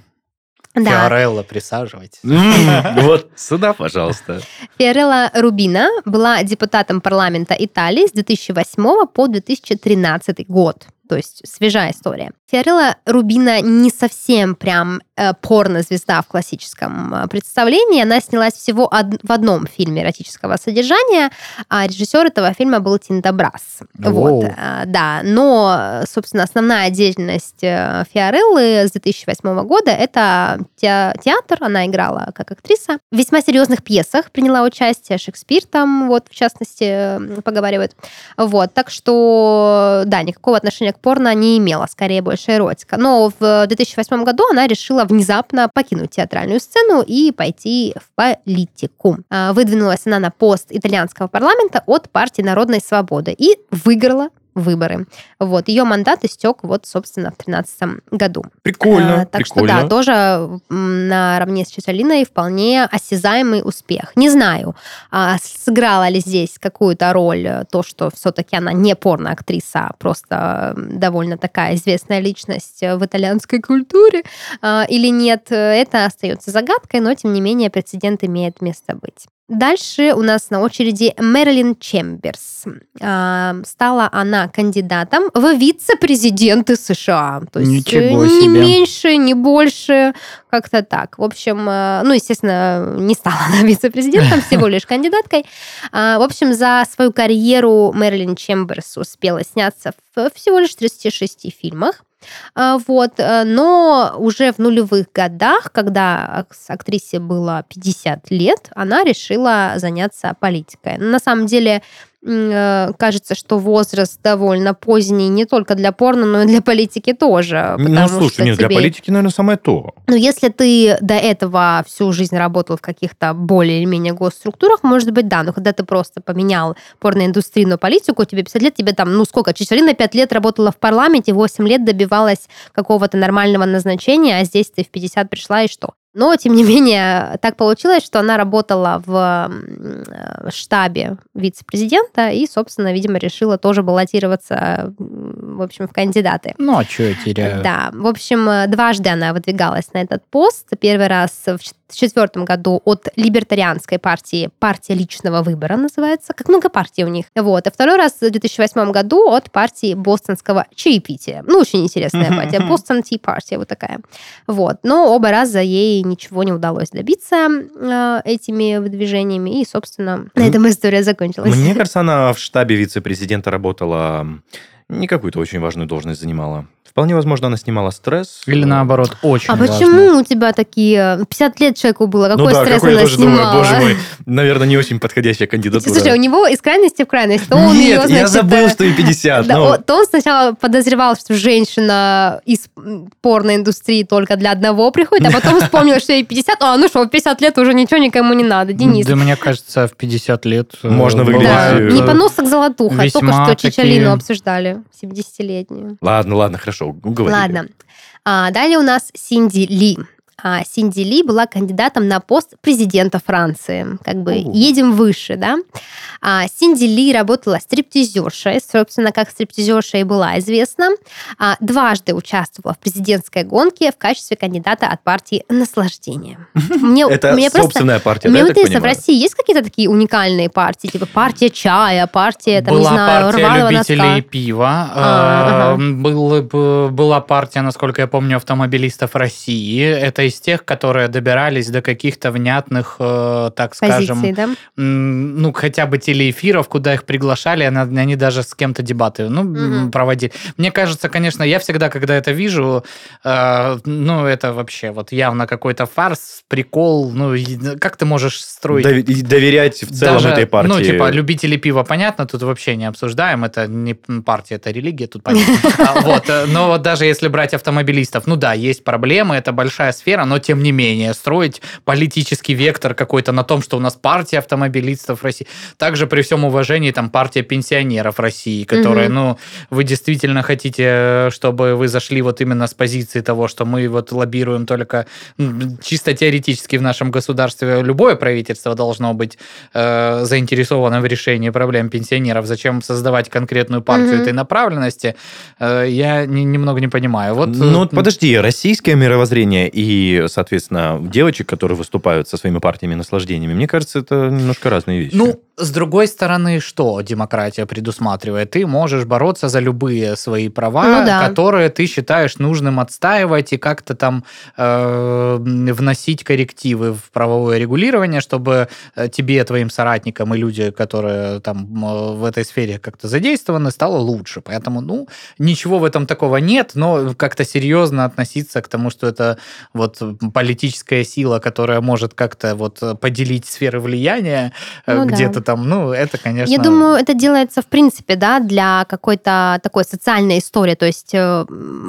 Speaker 1: Да.
Speaker 2: Фиорелла, присаживайтесь.
Speaker 3: Вот сюда, пожалуйста.
Speaker 1: Фиорелла Рубина была депутатом парламента Италии с 2008 по 2013 год. То есть свежая история. Фиорелла Рубина не совсем прям порно-звезда в классическом э, представлении. Она снялась всего од- в одном фильме эротического содержания, а режиссер этого фильма был Тинто Брас. Вот,
Speaker 2: Воу.
Speaker 1: э, да. Но, э, собственно, основная деятельность э, Фиореллы с 2008 года это те- театр. Она играла как актриса. В весьма серьезных пьесах приняла участие. Шекспир там, вот, в частности, э, поговаривает. Вот, так что, да, никакого отношения к порно не имела, скорее больше эротика. Но в 2008 году она решила внезапно покинуть театральную сцену и пойти в политику. А, Выдвинулась она на пост итальянского парламента от партии Народной свободы и выиграла выборы. Вот, ее мандат истек вот, собственно, в 2013 году.
Speaker 3: Прикольно,
Speaker 1: А, так что
Speaker 3: прикольно.
Speaker 1: да, тоже наравне с Чичалиной вполне осязаемый успех. Не знаю, а, сыграла ли здесь какую-то роль э, то, что все-таки она не порно-актриса, а просто довольно такая известная личность э, в итальянской культуре а, или нет, э, это остается загадкой, но тем не менее прецедент имеет место быть. Дальше у нас на очереди Мэрилин Чемберс. А, Стала она кандидатом в вице-президенты США. То есть
Speaker 2: Ничего
Speaker 1: э, не
Speaker 2: себе.
Speaker 1: меньше, не больше, как-то так. В общем, э, ну, естественно, не стала она вице-президентом, всего лишь кандидаткой. А, В общем, за свою карьеру Мэрилин Чемберс успела сняться в всего лишь 36 фильмах. А, Вот, э, но уже в нулевых годах, когда ак- актрисе было 50 лет, она решила заняться политикой. На самом деле, кажется, что возраст довольно поздний не только для порно, но и для политики тоже.
Speaker 3: Ну, слушай, нет, для
Speaker 1: тебе-
Speaker 3: политики, наверное, самое то.
Speaker 1: ну, если ты до этого всю жизнь работал в каких-то более или менее госструктурах, может быть, да. Но когда ты просто поменял порноиндустрию на политику, тебе 50 лет, тебе там, ну сколько, Чичалина 5 лет работала в парламенте, 8 лет добивалась какого-то нормального назначения, а здесь ты в 50 пришла и что? Но, тем не менее, так получилось, что она работала в э, штабе вице-президента и, собственно, видимо, решила тоже баллотироваться, в общем, в кандидаты.
Speaker 2: Ну, а что я теряю?
Speaker 1: Да, в общем, э, дважды она выдвигалась на этот пост. Первый раз в 2004 году от либертарианской партии «Партия личного выбора» называется, как много партий у них. Вот. А второй раз в 2008 году от партии бостонского чаепития. Ну, очень интересная партия. Бостон Ти партия вот такая. Вот. Но оба раза ей ничего не удалось добиться э, этими выдвижениями. И, собственно, на этом история закончилась.
Speaker 3: Мне кажется, она в штабе вице-президента работала не какую-то очень важную должность занимала. Вполне возможно, она снимала стресс.
Speaker 2: Или наоборот, очень
Speaker 1: А
Speaker 2: важно.
Speaker 1: почему у тебя такие... 50 лет человеку было, какой
Speaker 3: ну да,
Speaker 1: стресс
Speaker 3: какой я
Speaker 1: она
Speaker 3: тоже
Speaker 1: снимала?
Speaker 3: думаю, боже мой, наверное, не очень подходящая кандидатура.
Speaker 1: Слушай, у него из крайности в крайность. То он ее,
Speaker 3: Нет,
Speaker 1: значит,
Speaker 3: я забыл,
Speaker 1: э,
Speaker 3: что и 50.
Speaker 1: Да,
Speaker 3: ну.
Speaker 1: то он сначала подозревал, что женщина из м, порноиндустрии только для одного приходит, а потом вспомнил, что ей 50. А, ну что, в 50 лет уже ничего никому не надо, Денис.
Speaker 2: Да мне кажется, в 50 лет... э,
Speaker 3: Можно выглядеть,
Speaker 1: Да,
Speaker 3: э,
Speaker 1: не поносок золотуха, только
Speaker 2: весьма
Speaker 1: что Чичалину обсуждали, 70-летнюю.
Speaker 3: Ладно, ладно, хорошо, уговорили.
Speaker 1: Ладно. А, далее у нас Синди Ли. А, Синди Ли была кандидатом на пост президента Франции. Как бы
Speaker 3: О.
Speaker 1: едем выше, да? А, Синди Ли работала стриптизершей, собственно, как стриптизерша и была известна. А, дважды участвовала в президентской гонке в качестве кандидата от партии «Наслаждение». Мне,
Speaker 3: Это
Speaker 1: мне просто...
Speaker 3: собственная партия,
Speaker 1: Мне
Speaker 3: да,
Speaker 1: вот интересно, в? России есть какие-то такие уникальные партии, типа партия чая, партия, там,
Speaker 2: была
Speaker 1: не знаю,
Speaker 2: партия
Speaker 1: рваного
Speaker 2: любителей
Speaker 1: носка?
Speaker 2: пива,
Speaker 1: А,
Speaker 2: э, был- была партия, насколько я помню, автомобилистов России. Это из тех, которые добирались до каких-то внятных, э, так скажем,
Speaker 1: Позиции, да?
Speaker 2: м, ну, хотя бы телеэфиров, куда их приглашали, они даже с кем-то дебаты ну,
Speaker 1: Мгм.
Speaker 2: проводили. Мне кажется, конечно, я всегда, когда это вижу, э, ну, это вообще вот явно какой-то фарс, прикол. Ну, как ты можешь строить
Speaker 3: и доверять в целом
Speaker 2: даже,
Speaker 3: этой партии.
Speaker 2: Ну, типа, любители пива, понятно, тут вообще не обсуждаем. Это не партия, это религия, тут понятно. А, Вот, э, но вот даже если брать автомобилистов, ну да, есть проблемы, это большая сфера, но тем не менее, строить политический вектор какой-то на том, что у нас партия автомобилистов России. Также при всем уважении, там, партия пенсионеров России, которая,
Speaker 1: Мгм.
Speaker 2: ну, вы действительно хотите, э, чтобы вы зашли вот именно с позиции того, что мы вот лоббируем только чисто теоретически в нашем государстве любое правительство должно быть э, заинтересовано в решении проблем пенсионеров. Зачем создавать конкретную партию
Speaker 1: Мгм.
Speaker 2: этой направленности? Э, я не- немного не понимаю. Вот,
Speaker 3: Ну,
Speaker 2: э,
Speaker 3: вот подожди, российское мировоззрение и, соответственно, девочек, которые выступают со своими партиями и наслаждениями, мне кажется, это немножко разные вещи.
Speaker 2: Ну, с другой стороны, что демократия предусматривает? Ты можешь бороться за любые свои права,
Speaker 1: Ну да.
Speaker 2: которые ты считаешь нужным отстаивать и как-то там э, вносить коррективы в правовое регулирование, чтобы э, тебе, твоим соратникам и люди, которые там э, в этой сфере как-то задействованы, стало лучше. Поэтому, ну, ничего в этом такого нет, но как-то серьезно относиться к тому, что это вот политическая сила, которая может как-то вот поделить сферы влияния э,
Speaker 1: Ну да.
Speaker 2: где-то там, ну, это, конечно...
Speaker 1: Я думаю, это делается в принципе, да, для какой-то такой социальной истории. То есть, э,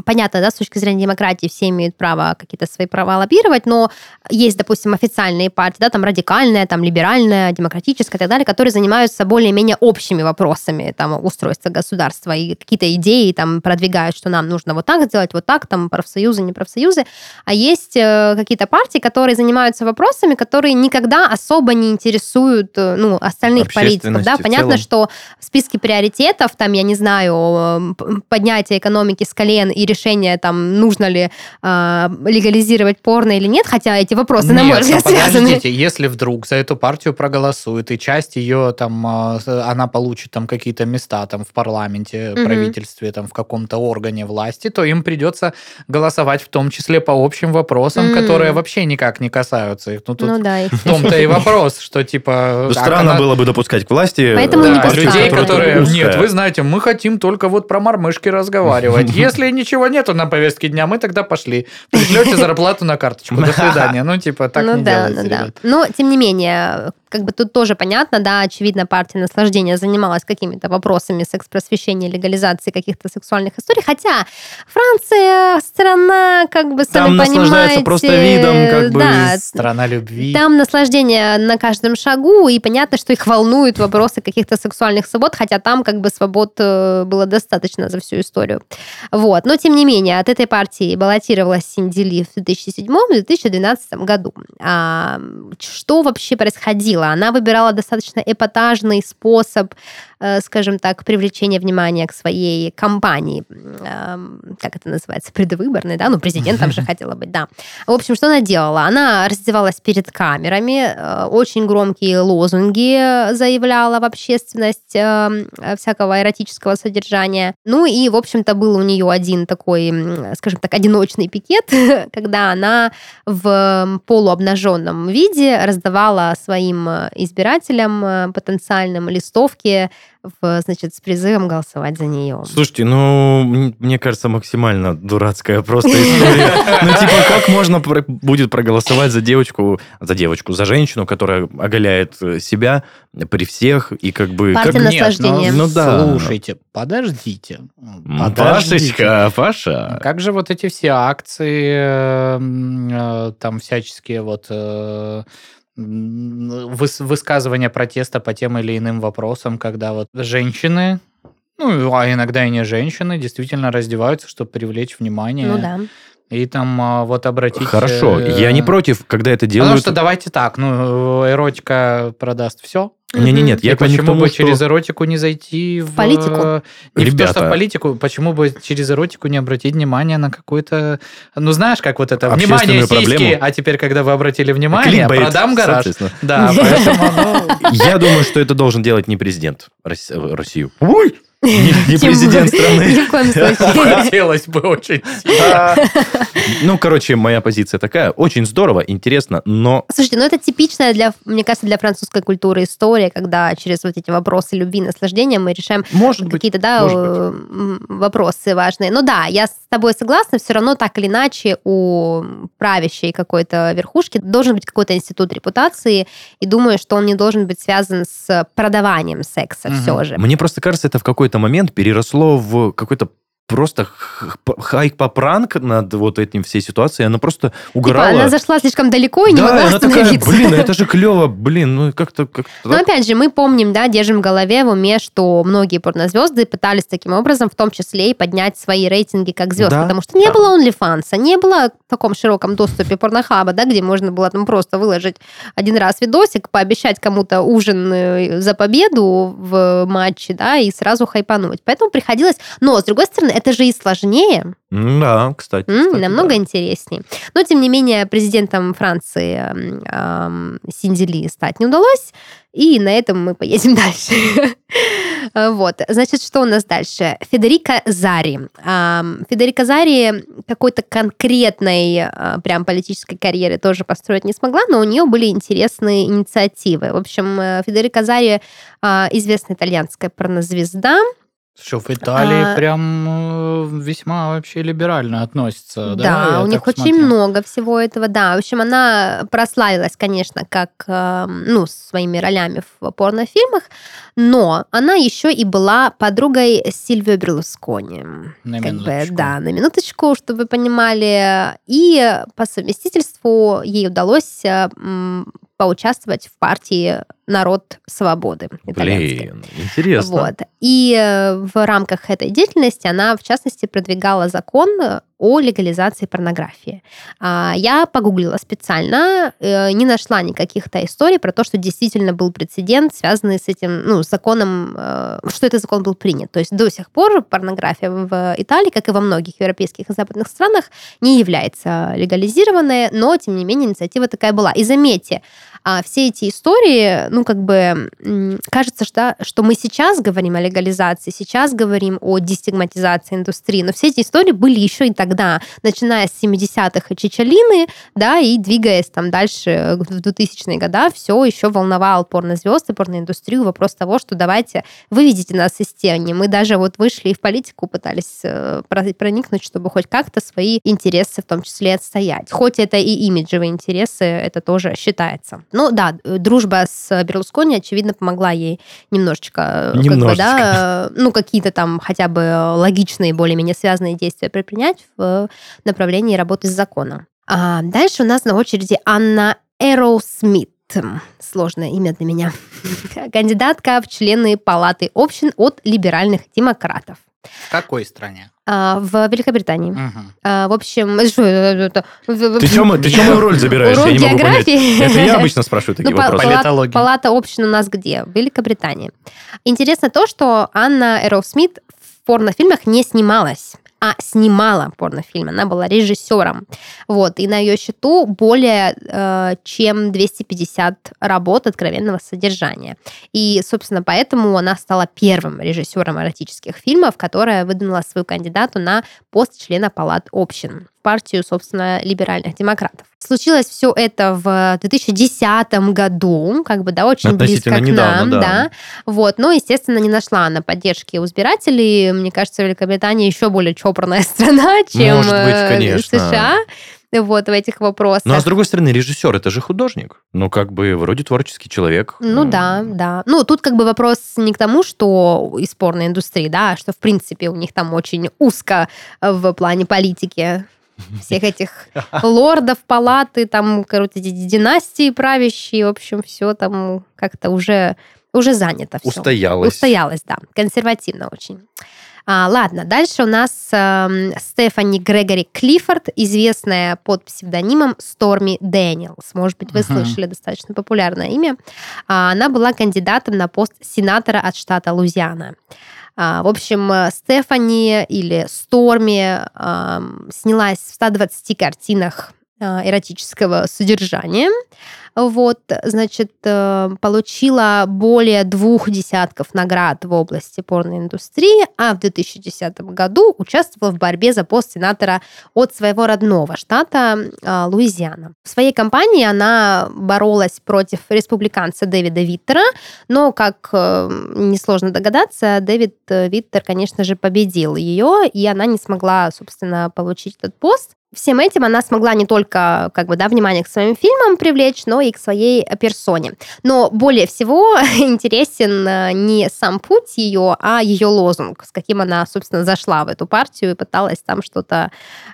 Speaker 1: понятно, да, с точки зрения демократии все имеют право какие-то свои права лоббировать, но есть, допустим, официальные партии, да, там радикальная, там либеральная, демократическая и так далее, которые занимаются более-менее общими вопросами там устройства государства и какие-то идеи там продвигают, что нам нужно вот так сделать, вот так, там профсоюзы, не профсоюзы. А есть э, какие-то партии, которые занимаются вопросами, которые никогда особо не интересуют э, ну, остальных политиков. Да? Понятно, что в списке приоритетов, там, я не знаю, э, поднятие экономики с колен и решение, там, нужно ли э, легализировать порно или нет, хотя эти вопросы, на мой
Speaker 2: Нет,
Speaker 1: взгляд,
Speaker 2: ну,
Speaker 1: связаны.
Speaker 2: подождите, если вдруг за эту партию проголосуют, и часть ее там, а, она получит там какие-то места там в парламенте,
Speaker 1: Мгм.
Speaker 2: правительстве, там в каком-то органе власти, то им придется голосовать в том числе по общим вопросам,
Speaker 1: М.
Speaker 2: которые вообще никак не касаются их. Ну, тут
Speaker 1: Ну да,
Speaker 2: в том-то и вопрос, что типа...
Speaker 3: Ну,
Speaker 2: так
Speaker 3: странно
Speaker 2: она-
Speaker 3: было бы допускать к власти
Speaker 1: Поэтому не
Speaker 2: Да,
Speaker 1: пускают.
Speaker 2: людей, которые...
Speaker 3: узкая.
Speaker 2: Нет, вы знаете, мы хотим только вот про мормышки разговаривать. Если ничего нету на повестке дня, мы тогда пошли. Пришлете зарплату на карточку. До свидания. Ну, типа, так
Speaker 1: ну
Speaker 2: не
Speaker 1: да,
Speaker 2: делается,
Speaker 1: ну да.
Speaker 2: ребят.
Speaker 1: Но, тем не менее, как бы тут тоже понятно, да, очевидно, партия наслаждения занималась какими-то вопросами секс-просвещения, легализации каких-то сексуальных историй, хотя Франция страна, как бы, сами
Speaker 3: Там
Speaker 1: понимаете,
Speaker 3: просто видом, как бы,
Speaker 1: да,
Speaker 2: Страна любви.
Speaker 1: там наслаждение на каждом шагу, и понятно, что их волнуют вопросы каких-то сексуальных свобод, хотя там как бы свобод э, было достаточно за всю историю. Вот. Но, тем не менее, от этой партии баллотировалась Синди Ли в 2007-2012 году. А, что вообще происходило? Она выбирала достаточно эпатажный способ, э, скажем так, привлечения внимания к своей кампании. Эм, Как это называется? Предвыборной, да? Ну, президентом же хотела быть, да. В общем, что она делала? Она раздевалась перед камерами, э, очень громкие лозунги заявляла в общественность э, всякого эротического содержания. Ну и, в общем-то, был у нее один такой, скажем так, одиночный пикет, когда она в полуобнаженном виде раздавала своим избирателям э, потенциальным листовки в, значит, с призывом голосовать за нее.
Speaker 3: Слушайте, ну, мне кажется, максимально дурацкая просто история. Ну, типа, как можно будет проголосовать за девочку, за девочку, за женщину, которая оголяет э, себя при всех, и как бы...
Speaker 1: Партия
Speaker 3: как-
Speaker 1: на-
Speaker 2: Нет,
Speaker 1: наслаждение.
Speaker 3: Ну да.
Speaker 2: Слушайте, подождите.
Speaker 3: Пашечка, Паша.
Speaker 2: Как же вот эти все акции, э, э, там всяческие вот э, выс высказывания протеста по тем или иным вопросам, когда вот женщины, ну, а иногда и не женщины, действительно раздеваются, чтобы привлечь внимание.
Speaker 1: Ну да.
Speaker 2: И там а, вот обратить...
Speaker 3: Хорошо, я не э, против, когда это делают...
Speaker 2: Потому что давайте так, ну, эротика продаст все,
Speaker 3: я к- не к
Speaker 2: почему
Speaker 3: тому,
Speaker 2: бы
Speaker 3: что-
Speaker 2: через эротику не зайти в...
Speaker 1: политику.
Speaker 2: И в то, что
Speaker 3: Ребята.
Speaker 2: в политику, почему бы через эротику не обратить внимание на какой-то... Ну, знаешь, как вот это... Внимание, сиськи!
Speaker 3: проблему.
Speaker 2: А теперь, когда вы обратили внимание,
Speaker 3: Кликбейт,
Speaker 2: продам гараж. Да, поэтому...
Speaker 3: Я думаю, что это должен делать не президент э, Россию. Ой! Не, не президент страны.
Speaker 1: Ни в коем случае.
Speaker 2: Хотелось бы очень сильно.
Speaker 3: Ну, короче, моя позиция такая. Очень здорово, интересно, но
Speaker 1: Слушайте, ну это типичная для, мне кажется, для французской культуры история, когда через вот эти вопросы любви, наслаждения мы решаем какие-то, да, э, вопросы важные. Ну да, я с тобой согласна, все равно так или иначе у правящей какой-то верхушки должен быть какой-то институт репутации, и думаю, что он не должен быть связан с продаванием секса
Speaker 2: Мгм.
Speaker 1: все же.
Speaker 3: Мне просто кажется, это в какой-то момент переросло в какой-то просто х- х- хайп-пранк над вот этим всей ситуацией. Она просто
Speaker 1: Типа,
Speaker 3: угорала.
Speaker 1: она зашла слишком далеко и не
Speaker 3: да,
Speaker 1: могла
Speaker 3: она такая, блин, это же клево, блин, ну как-то... как
Speaker 1: Но опять же, мы помним, да, держим в голове в уме, что многие порнозвезды пытались таким образом, в том числе и поднять свои рейтинги как звезд,
Speaker 3: Да,
Speaker 1: потому что не
Speaker 3: да.
Speaker 1: было OnlyFans, не было в таком широком доступе порнохаба, да, где можно было там просто выложить один раз видосик, пообещать кому-то ужин э, за победу в матче, да, и сразу хайпануть. Поэтому приходилось... Но, с другой стороны, это же и сложнее,
Speaker 3: Да, кстати.
Speaker 1: М,
Speaker 3: кстати,
Speaker 1: намного
Speaker 3: да.
Speaker 1: интереснее. Но, тем не менее, президентом Франции м, ам, Синди Ли стать не удалось, и на этом мы поедем дальше. Вот, значит, что у нас дальше? Федерико Зари. Ам, Федерико Зари какой-то конкретной а, прям политической карьеры тоже построить не смогла, но у нее были интересные инициативы. В общем, э, Федерико Зари а, известная итальянская порнозвезда,
Speaker 2: Что в Италии
Speaker 1: А-
Speaker 2: прям э, весьма вообще либерально относятся, да?
Speaker 1: Да,
Speaker 2: я
Speaker 1: у них
Speaker 2: так
Speaker 1: очень
Speaker 2: смотрю?
Speaker 1: много всего этого, да. В общем, она прославилась, конечно, как, э, ну, своими ролями в порнофильмах, но она еще и была подругой Сильвио Берлускони.
Speaker 2: На
Speaker 1: Как бы,
Speaker 2: минуточку.
Speaker 1: да, на минуточку, чтобы вы понимали. И по совместительству ей удалось э, поучаствовать в партии «Народ свободы».
Speaker 3: Блин, интересно.
Speaker 1: Вот. И э, в рамках этой деятельности она, в частности, продвигала закон о легализации порнографии. А, Я погуглила специально, э, не нашла никаких-то историй про то, что действительно был прецедент, связанный с этим, ну, законом, э, что этот закон был принят. То есть до сих пор порнография в Италии, как и во многих европейских и западных странах, не является легализированной, но, тем не менее, инициатива такая была. И заметьте, а все эти истории, ну, как бы, кажется, что, что мы сейчас говорим о легализации, сейчас говорим о дестигматизации индустрии, но все эти истории были еще и тогда, начиная с 70-х и Чичалины, да, и двигаясь там дальше в 2000-е годы, все еще волновал порнозвезд и порноиндустрию вопрос того, что давайте выведите нас из тени. Мы даже вот вышли и в политику пытались э, про- проникнуть, чтобы хоть как-то свои интересы в том числе отстоять. Хоть это и имиджевые интересы, это тоже считается. Ну да, э, дружба с Берлускони, очевидно, помогла ей немножечко, э, как бы,
Speaker 3: Немножечко.
Speaker 1: да, э, ну какие-то там хотя бы логичные, более-менее связанные действия предпринять в направлении работы с законом. А дальше у нас на очереди Анна Эроу Смит. Сложное имя для меня. Кандидатка в члены Палаты общин от либеральных демократов.
Speaker 2: В какой стране?
Speaker 1: А, В Великобритании.
Speaker 2: Мгм.
Speaker 1: А, В общем?
Speaker 3: Ты ты чё мою роль забираешь?
Speaker 1: Урок
Speaker 3: Я не могу понять.
Speaker 1: географии.
Speaker 3: Это я обычно спрашиваю такие
Speaker 1: Ну,
Speaker 3: вопросы.
Speaker 1: пала-
Speaker 2: Политология.
Speaker 1: Палата общин у нас где? В Великобритании. Интересно то, что Анна Эроу Смит в порнофильмах не снималась а снимала порнофильм. Она была режиссером. Вот. И на ее счету более э, чем 250 работ откровенного содержания. И, собственно, поэтому она стала первым режиссером эротических фильмов, которая выдвинула свою кандидату на пост члена палат общин. Партию, собственно, либеральных демократов. Случилось все это в 2010 году, как бы, да, очень близко к
Speaker 3: недавно,
Speaker 1: нам,
Speaker 3: да.
Speaker 1: да. Вот, но, естественно, не нашла она поддержки у избирателей. Мне кажется, Великобритания еще более чопорная страна, чем
Speaker 3: Может быть,
Speaker 1: э,
Speaker 3: конечно.
Speaker 1: США. Вот, в этих вопросах.
Speaker 3: Ну, а с другой стороны, режиссер это же художник. Ну, как бы, вроде творческий человек.
Speaker 1: Ну
Speaker 3: М,
Speaker 1: да, да. Ну, тут как бы вопрос не к тому, что из порной индустрии, да, а что, в принципе, у них там очень узко в плане политики всех этих лордов, палаты, там, короче, эти династии правящие, в общем, все там как-то уже, уже занято все.
Speaker 3: Устоялась.
Speaker 1: Устоялась, да. Консервативно очень. А, ладно, дальше у нас эм, Стефани Грегори Клиффорд, известная под псевдонимом Сторми Дэниелс. Может быть, вы
Speaker 2: Мгм.
Speaker 1: слышали, достаточно популярное имя. А, она была кандидатом на пост сенатора от штата Лузиана. А, в общем, э, Стефани или Сторми снялась в 120 картинах эротического содержания. Вот, значит, э, получила более двух десятков наград в области порноиндустрии, а в 2010 году участвовала в борьбе за пост сенатора от своего родного штата э, Луизиана. В своей кампании она боролась против республиканца Дэвида Виттера, но, как э, несложно догадаться, Дэвид э, Виттер, конечно же, победил ее, и она не смогла, собственно, получить этот пост. Всем этим она смогла не только как бы, да, внимание к своим фильмам привлечь, но и к своей персоне. Но более всего интересен э, не сам путь ее, а ее лозунг, с каким она, собственно, зашла в эту партию и пыталась там что-то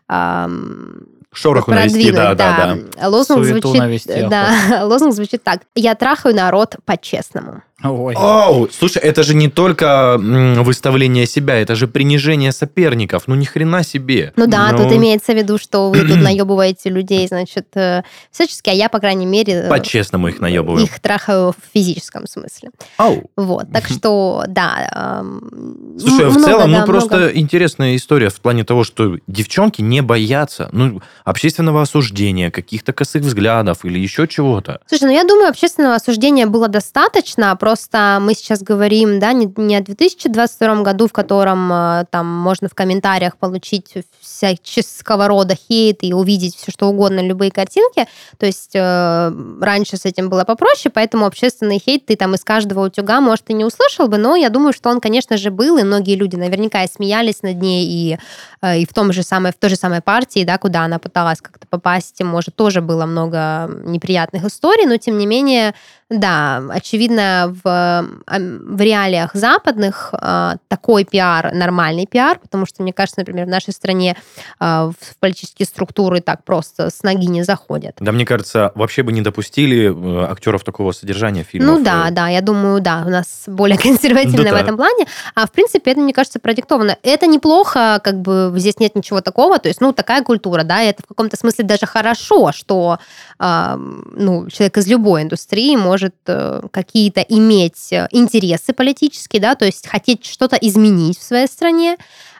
Speaker 1: ам,
Speaker 3: Шороху навести, да, да, да.
Speaker 1: Лозунг
Speaker 2: Суету
Speaker 1: звучит,
Speaker 2: навести,
Speaker 1: да, лозунг звучит так: "Я трахаю народ по-честному".
Speaker 2: Ой.
Speaker 3: Оу, слушай, это же не только выставление себя, это же принижение соперников. Ну, ни хрена себе.
Speaker 1: Ну да,
Speaker 3: Ну,
Speaker 1: тут имеется в виду, что вы тут наебываете людей, значит, э, всячески, а я, по крайней мере, э,
Speaker 3: По-честному их наебываю.
Speaker 1: их трахаю в физическом смысле.
Speaker 3: Ау.
Speaker 1: Вот, так что, да. эм,
Speaker 3: Слушай, а
Speaker 1: м-
Speaker 3: в
Speaker 1: много,
Speaker 3: целом,
Speaker 1: да,
Speaker 3: ну просто
Speaker 1: много.
Speaker 3: интересная история в плане того, что девчонки не боятся ну, общественного осуждения, каких-то косых взглядов или еще чего-то.
Speaker 1: Слушай, ну я думаю, общественного осуждения было достаточно, просто мы сейчас говорим, да, не, не о 2022 году, в котором э, там можно в комментариях получить всяческого рода хейт и увидеть все что угодно, любые картинки. То есть э, раньше с этим было попроще, поэтому общественный хейт ты там из каждого утюга, может, и не услышал бы, но я думаю, что он, конечно же, был, и многие люди наверняка и смеялись над ней, и, э, и в, том же самой, в той же самой партии, да, куда она пыталась как-то попасть, может, тоже было много неприятных историй, но, тем не менее, да, очевидно, в, в реалиях западных э, такой пиар нормальный пиар, потому что, мне кажется, например, в нашей стране э, в политические структуры так просто с ноги не заходят.
Speaker 3: Да, мне кажется, вообще бы не допустили э, актеров такого содержания фильмов.
Speaker 1: Ну да,
Speaker 3: Э,
Speaker 1: да, я думаю, да, у нас более консервативно
Speaker 3: Да-да.
Speaker 1: в этом плане. А в принципе, это, мне кажется, продиктовано. Это неплохо, как бы здесь нет ничего такого. То есть, ну, такая культура, да, и это в каком-то смысле даже хорошо, что а, ну, человек из любой индустрии может э, какие-то иметь э, интересы политические, да, то есть хотеть что-то изменить в своей стране,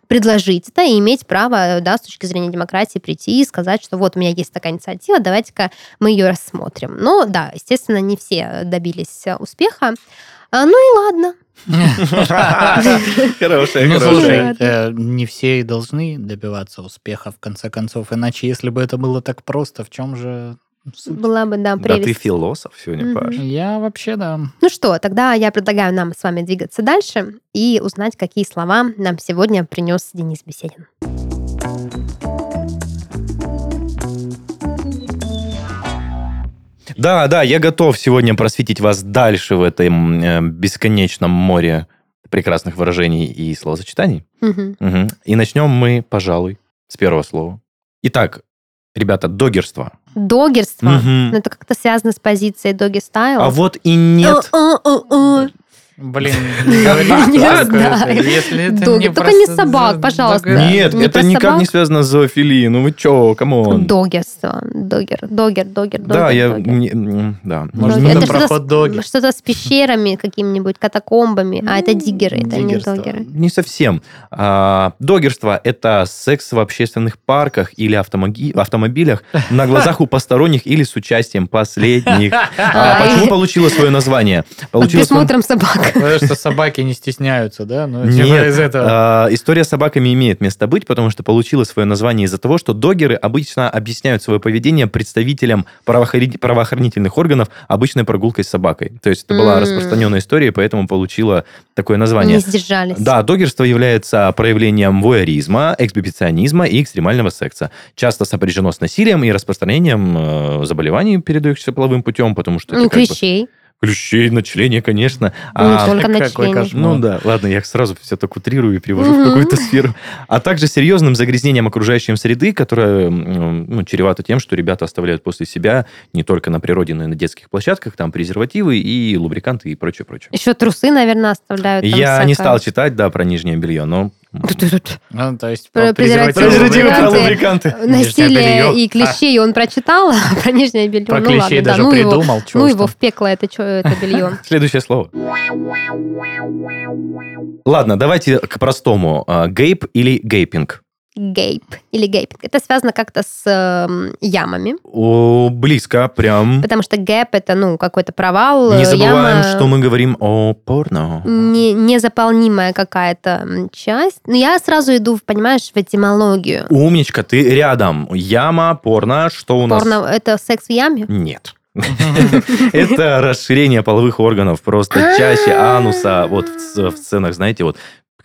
Speaker 1: предложить это и иметь право, да, с точки зрения демократии прийти и сказать, что вот у меня есть такая инициатива, давайте-ка мы ее рассмотрим. Но да, естественно, не все добились э, успеха. А, Ну и ладно.
Speaker 3: Хорошая,
Speaker 2: Ну, слушай, э, не все и должны добиваться успеха, в конце концов. Иначе, если бы это было так просто, в чем же?
Speaker 1: Была бы, да,
Speaker 3: Да ты философ сегодня,
Speaker 1: Мгм.
Speaker 3: Паш.
Speaker 2: Я вообще, да.
Speaker 1: Ну что, тогда я предлагаю нам с вами двигаться дальше и узнать, какие слова нам сегодня принес Денис Беседин.
Speaker 3: Да, да, я готов сегодня просветить вас дальше в этом э, бесконечном море прекрасных выражений и словосочетаний.
Speaker 1: Мгм.
Speaker 3: Мгм. И начнем мы, пожалуй, с первого слова. Итак, ребята, догерство.
Speaker 1: Догерство.
Speaker 3: Мгм.
Speaker 1: Ну, это как-то связано с позицией doggy style.
Speaker 3: А вот и нет.
Speaker 2: Блин, не говори, это. Если это не
Speaker 1: Только не собак, пожалуйста.
Speaker 3: Нет,
Speaker 1: Не
Speaker 3: это никак не связано с зоофилией. Ну вы чё, come on.
Speaker 1: Догерство. Догер, догер, догер,
Speaker 3: Да,
Speaker 1: догер,
Speaker 3: я... да.
Speaker 1: Догер.
Speaker 2: это
Speaker 1: что-то с, пещерами какими-нибудь, катакомбами. А это диггеры, это не догеры.
Speaker 3: Не совсем. А, Догерство – это секс в общественных парках или автомобилях на глазах у посторонних или с участием последних. А почему получило свое название?
Speaker 1: Под присмотром собак.
Speaker 2: Потому что собаки не стесняются, да? Ну, типа
Speaker 3: Нет,
Speaker 2: из этого.
Speaker 3: а, история с собаками имеет место быть, потому что получила свое название из-за того, что догеры обычно объясняют свое поведение представителям правоохрани- правоохранительных органов обычной прогулкой с собакой. То есть это была распространенная история, и поэтому получила такое название.
Speaker 1: Не сдержались.
Speaker 3: Да, догерство является проявлением вуэризма, эксбиционизма и экстремального секса. Часто сопряжено с насилием и распространением э, заболеваний, передающихся половым путем, потому что...
Speaker 1: Ну,
Speaker 3: как бы-
Speaker 1: клещей.
Speaker 3: На члене, конечно.
Speaker 1: Ну, не
Speaker 3: А,
Speaker 1: только на члене.
Speaker 2: кошмар.
Speaker 3: ну да, ладно, я сразу все так утрирую и привожу в
Speaker 1: Мгм.
Speaker 3: какую-то сферу. А также серьезным загрязнением окружающей среды, которое ну, чревато тем, что ребята оставляют после себя не только на природе, но и на детских площадках, там презервативы и лубриканты и прочее, прочее.
Speaker 1: Еще трусы, наверное, оставляют. там
Speaker 3: Я не
Speaker 1: всякое.
Speaker 3: стал читать, да, про нижнее белье, но...
Speaker 2: Ну, то есть
Speaker 1: Про презервативы, про
Speaker 3: лубриканты.
Speaker 1: Насилие и клещей он прочитал, а про нижнее белье.
Speaker 2: Про
Speaker 1: ну
Speaker 2: клещей
Speaker 1: ладно, да,
Speaker 2: даже
Speaker 1: ну его,
Speaker 2: придумал.
Speaker 1: ну его
Speaker 2: там.
Speaker 1: в пекло это, это белье.
Speaker 3: Следующее слово. Ладно, давайте к простому. А, Gape или gaping?
Speaker 1: Gape или gaping. Это связано как-то с эм, ямами,
Speaker 3: О, близко, прям.
Speaker 1: потому что gap это, ну, какой-то провал.
Speaker 3: Не
Speaker 1: э,
Speaker 3: забываем,
Speaker 1: яма
Speaker 3: что мы говорим о порно.
Speaker 1: не, незаполнимая какая-то часть. Но я сразу иду, понимаешь, в этимологию.
Speaker 3: Умничка, ты рядом. Яма, порно, что у нас?
Speaker 1: Порно – это секс в яме?
Speaker 3: Нет. Это расширение половых органов, просто чаще ануса, вот в сценах, знаете, вот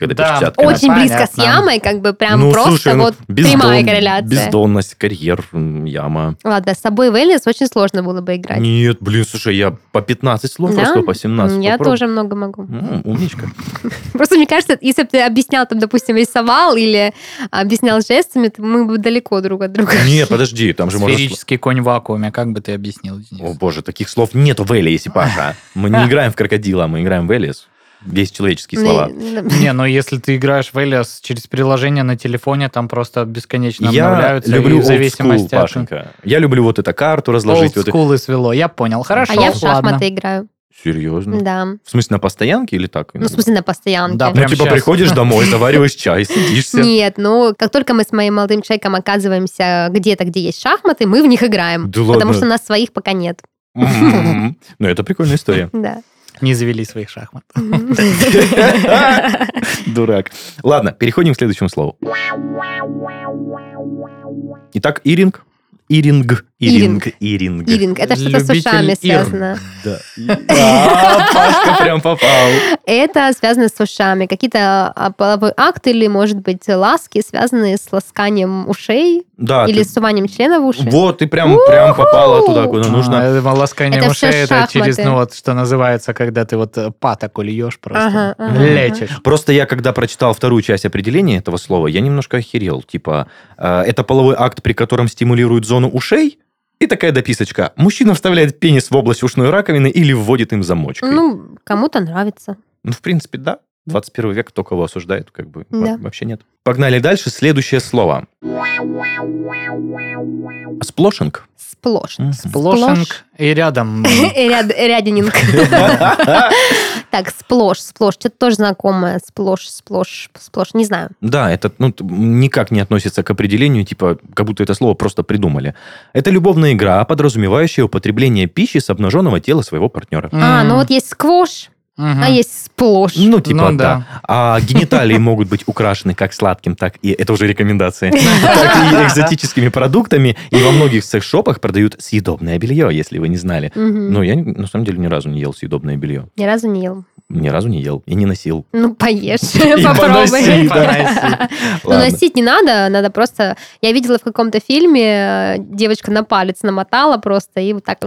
Speaker 3: когда
Speaker 2: Да.
Speaker 3: пишут
Speaker 1: Очень
Speaker 2: понятно.
Speaker 1: близко с ямой, как бы прям
Speaker 3: Ну,
Speaker 1: просто
Speaker 3: слушай, ну,
Speaker 1: вот
Speaker 3: бездон-
Speaker 1: прямая корреляция.
Speaker 3: Бездонность, карьер, яма.
Speaker 1: Ладно, с собой в Элис очень сложно было бы играть.
Speaker 3: Нет, блин, слушай, я по 15 слов
Speaker 1: Да?
Speaker 3: просто по 17.
Speaker 1: Я
Speaker 3: попробуй.
Speaker 1: тоже много могу.
Speaker 3: М, Умничка.
Speaker 1: Просто мне кажется, если бы ты объяснял, там, допустим, рисовал или объяснял жестами, то мы бы далеко друг от друга.
Speaker 3: Нет, подожди, там же можно...
Speaker 2: Сферический конь в вакууме. Как бы ты объяснил, Денис?
Speaker 3: О боже, таких слов нет в Элисе, Паша. Мы не играем в крокодила, мы играем в Элис. Есть человеческие слова.
Speaker 2: Не, но если ты играешь в Элиас через приложение на телефоне, там просто бесконечно
Speaker 3: Я
Speaker 2: обновляются.
Speaker 3: люблю
Speaker 2: и в
Speaker 3: олдскул,
Speaker 2: зависимости от...
Speaker 3: Пашенька. Я люблю вот эту карту разложить. Вот
Speaker 2: и свело. Я понял. Хорошо,
Speaker 1: А я в шахматы играю.
Speaker 3: Серьезно?
Speaker 1: Да.
Speaker 3: В смысле, на постоянке или так?
Speaker 1: Ну, в смысле, на постоянке.
Speaker 2: Да,
Speaker 3: Ну,
Speaker 2: прям
Speaker 3: типа,
Speaker 2: щас.
Speaker 3: приходишь домой, завариваешь чай, садишься.
Speaker 1: Нет, ну, как только мы с моим молодым человеком оказываемся где-то, где есть шахматы, мы в них играем.
Speaker 3: Да
Speaker 1: Потому
Speaker 3: ладно.
Speaker 1: что у нас своих пока нет.
Speaker 3: М-м-м. Ну, это прикольная история.
Speaker 1: Да.
Speaker 2: Не завели своих шахмат.
Speaker 3: Дурак. Ладно, переходим к следующему слову. Итак, иринг. Иринг. Иринг. Иринг.
Speaker 1: Иринг. Это что-то с ушами связано.
Speaker 3: Да. Пашка прям попал.
Speaker 1: Это связано с ушами. Какие-то а, половой акт или, может быть, ласки, связанные с ласканием ушей
Speaker 3: Да,
Speaker 1: или
Speaker 3: ты-
Speaker 1: суванием члена в уши.
Speaker 3: Вот, ты прям, прям попала туда, куда нужно.
Speaker 2: А, это ласкание ушей, это через, ну вот, что называется, когда ты вот э, патоку льешь просто. Лечишь.
Speaker 3: Просто я, когда прочитал вторую часть определения этого слова, я немножко охерел. Типа, э, это половой акт, при котором стимулируют зону ушей, и такая дописочка. Мужчина вставляет пенис в область ушной раковины или вводит им замочкой. Ну,
Speaker 1: Ну, кому-то нравится.
Speaker 3: в принципе, да. 21 век, кто кого осуждает, как бы
Speaker 1: Да.
Speaker 3: во- вообще нет. Погнали дальше. Следующее слово. Сплошинг.
Speaker 1: Сплошь.
Speaker 3: Мгм.
Speaker 2: Сплошинг и рядом.
Speaker 1: Ряд, рядининг. Так, сплошь, сплошь. Что-то тоже знакомое. Сплошь, сплошь, сплошь. Не знаю.
Speaker 3: Да, это ну, никак не относится к определению, типа, как будто это слово просто придумали. Это любовная игра, подразумевающая употребление пищи с обнаженного тела своего партнера.
Speaker 1: А, ну вот есть сквош, А есть сплошь.
Speaker 3: Ну, типа,
Speaker 2: Ну,
Speaker 3: да.
Speaker 2: да.
Speaker 3: А гениталии могут быть украшены как сладким, так и, это уже рекомендации, так и экзотическими продуктами. И во многих секс-шопах продают съедобное белье, если вы не знали. Но я, на самом деле, ни разу не ел съедобное белье.
Speaker 1: Ни разу не ел.
Speaker 3: Ни разу не ел и не носил.
Speaker 1: Ну, поешь, попробуй. Ну, носить не надо, надо просто... Я видела в каком-то фильме, э, девочка на палец намотала просто и вот так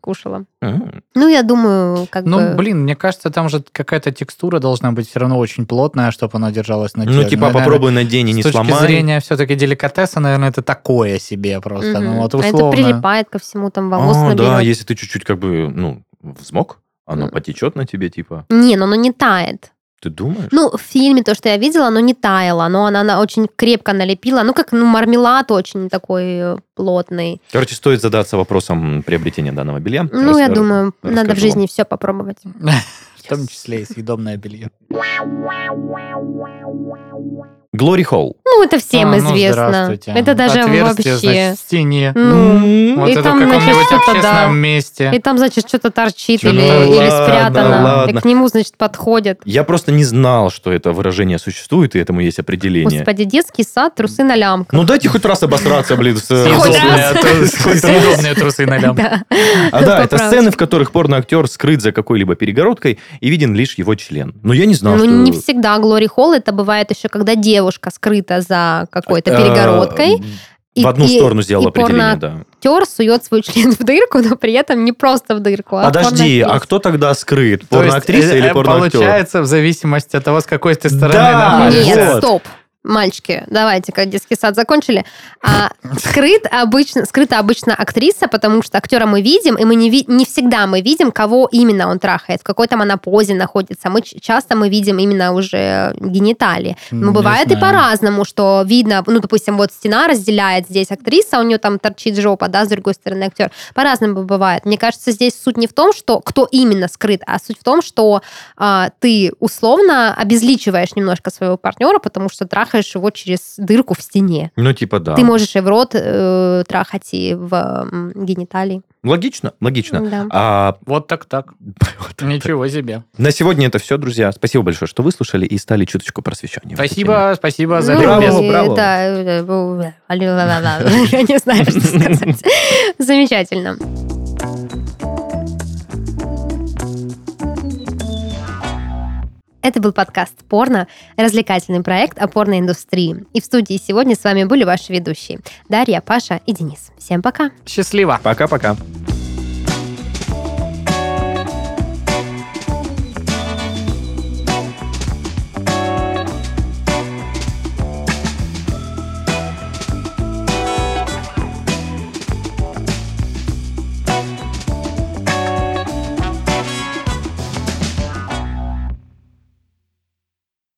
Speaker 1: кушала. Ну, я думаю, как
Speaker 2: Ну, блин, мне кажется, там же какая-то текстура должна быть все равно очень плотная, чтобы она держалась на теле.
Speaker 3: Ну, типа, попробуй надень и не
Speaker 2: С точки
Speaker 3: сломай.
Speaker 2: зрения все-таки деликатеса, наверное, это такое себе просто. Ну, вот
Speaker 1: А это
Speaker 2: условно.
Speaker 1: прилипает ко всему, там волос
Speaker 3: да, если ты чуть-чуть как бы, ну, взмок, оно потечет на тебе, типа.
Speaker 1: Не, ну оно не тает.
Speaker 3: Ты думаешь?
Speaker 1: Ну, в фильме то, что я видела, оно не таяло, но она, она очень крепко налепила. Ну, как ну, мармелад очень такой э, плотный.
Speaker 3: Короче, стоит задаться вопросом приобретения данного белья.
Speaker 1: Ну, я
Speaker 3: Рас-
Speaker 1: думаю,
Speaker 3: расскажу
Speaker 1: надо в жизни все попробовать.
Speaker 2: В том числе и съедобное белье.
Speaker 3: Глори Холл.
Speaker 1: Ну, это всем
Speaker 2: А, ну,
Speaker 1: известно. это даже
Speaker 2: Отверстие,
Speaker 1: вообще...
Speaker 2: значит, в стене.
Speaker 1: Ну,
Speaker 2: вот
Speaker 1: и
Speaker 2: это
Speaker 1: там,
Speaker 2: в
Speaker 1: значит,
Speaker 2: каком-нибудь
Speaker 1: что-то,
Speaker 2: общественном
Speaker 1: да.
Speaker 2: месте.
Speaker 1: И там, значит, что-то торчит
Speaker 2: Чё-то
Speaker 1: или,
Speaker 2: ладно,
Speaker 1: или спрятано.
Speaker 3: ладно.
Speaker 1: И к нему, значит, подходят.
Speaker 3: Я просто не знал, что это выражение существует, и этому есть определение.
Speaker 1: Господи, детский сад, трусы на лямках.
Speaker 3: Ну дайте хоть раз обосраться, блин. с-
Speaker 2: Съедобные трусы на лямку.
Speaker 1: Да.
Speaker 3: А да, это сцены, в которых порноактер скрыт за какой-либо перегородкой и виден лишь его член. Но я не знал,
Speaker 1: Ну,
Speaker 3: что...
Speaker 1: не всегда Глори Холл, это бывает еще, когда девушка скрыта за какой-то
Speaker 3: Э,
Speaker 1: перегородкой.
Speaker 3: В одну
Speaker 1: и-
Speaker 3: сторону сделал
Speaker 1: и
Speaker 3: определение, да.
Speaker 1: Актер сует свой член в дырку, но при этом не просто в дырку, а
Speaker 3: Подожди, а кто тогда скрыт?
Speaker 2: То есть,
Speaker 3: Порноактриса
Speaker 2: э,
Speaker 3: или
Speaker 2: э,
Speaker 3: порноактер?
Speaker 2: Получается, в зависимости от того, с какой ты стороны
Speaker 3: Да,
Speaker 2: находишься.
Speaker 1: Нет,
Speaker 3: вот.
Speaker 1: стоп. Мальчики, давайте, как детский сад закончили. А, скрыт обычно, скрыта обычно актриса, потому что актера мы видим, и мы не, ви- не всегда мы видим, кого именно он трахает, в какой там она позе находится. Мы часто мы видим именно уже гениталии. Но
Speaker 2: Не
Speaker 1: бывает и по-разному, что видно, ну, допустим, вот стена разделяет здесь актриса, у нее там торчит жопа, да, с другой стороны актер. По-разному бывает. Мне кажется, здесь суть не в том, что кто именно скрыт, а суть в том, что а, ты условно обезличиваешь немножко своего партнера, потому что трахаешь его через дырку в стене.
Speaker 3: Ну, типа, да.
Speaker 1: Ты можешь и в рот э, трахать, и в м, гениталии.
Speaker 3: Логично, логично.
Speaker 1: Да.
Speaker 3: А
Speaker 2: Вот так так. Ничего себе.
Speaker 3: на сегодня это все, друзья. Спасибо большое, что выслушали и стали чуточку просвещением.
Speaker 2: Спасибо, спасибо за
Speaker 1: Ну,
Speaker 3: Браво,
Speaker 1: и
Speaker 3: браво.
Speaker 1: Да, э, э, э, я не знаю, что сказать. Замечательно. Это был подкаст «Порно», развлекательный проект о порноиндустрии. И в студии сегодня с вами были ваши ведущие Дарья, Паша и Денис. Всем пока!
Speaker 2: Счастливо.
Speaker 3: Пока-пока.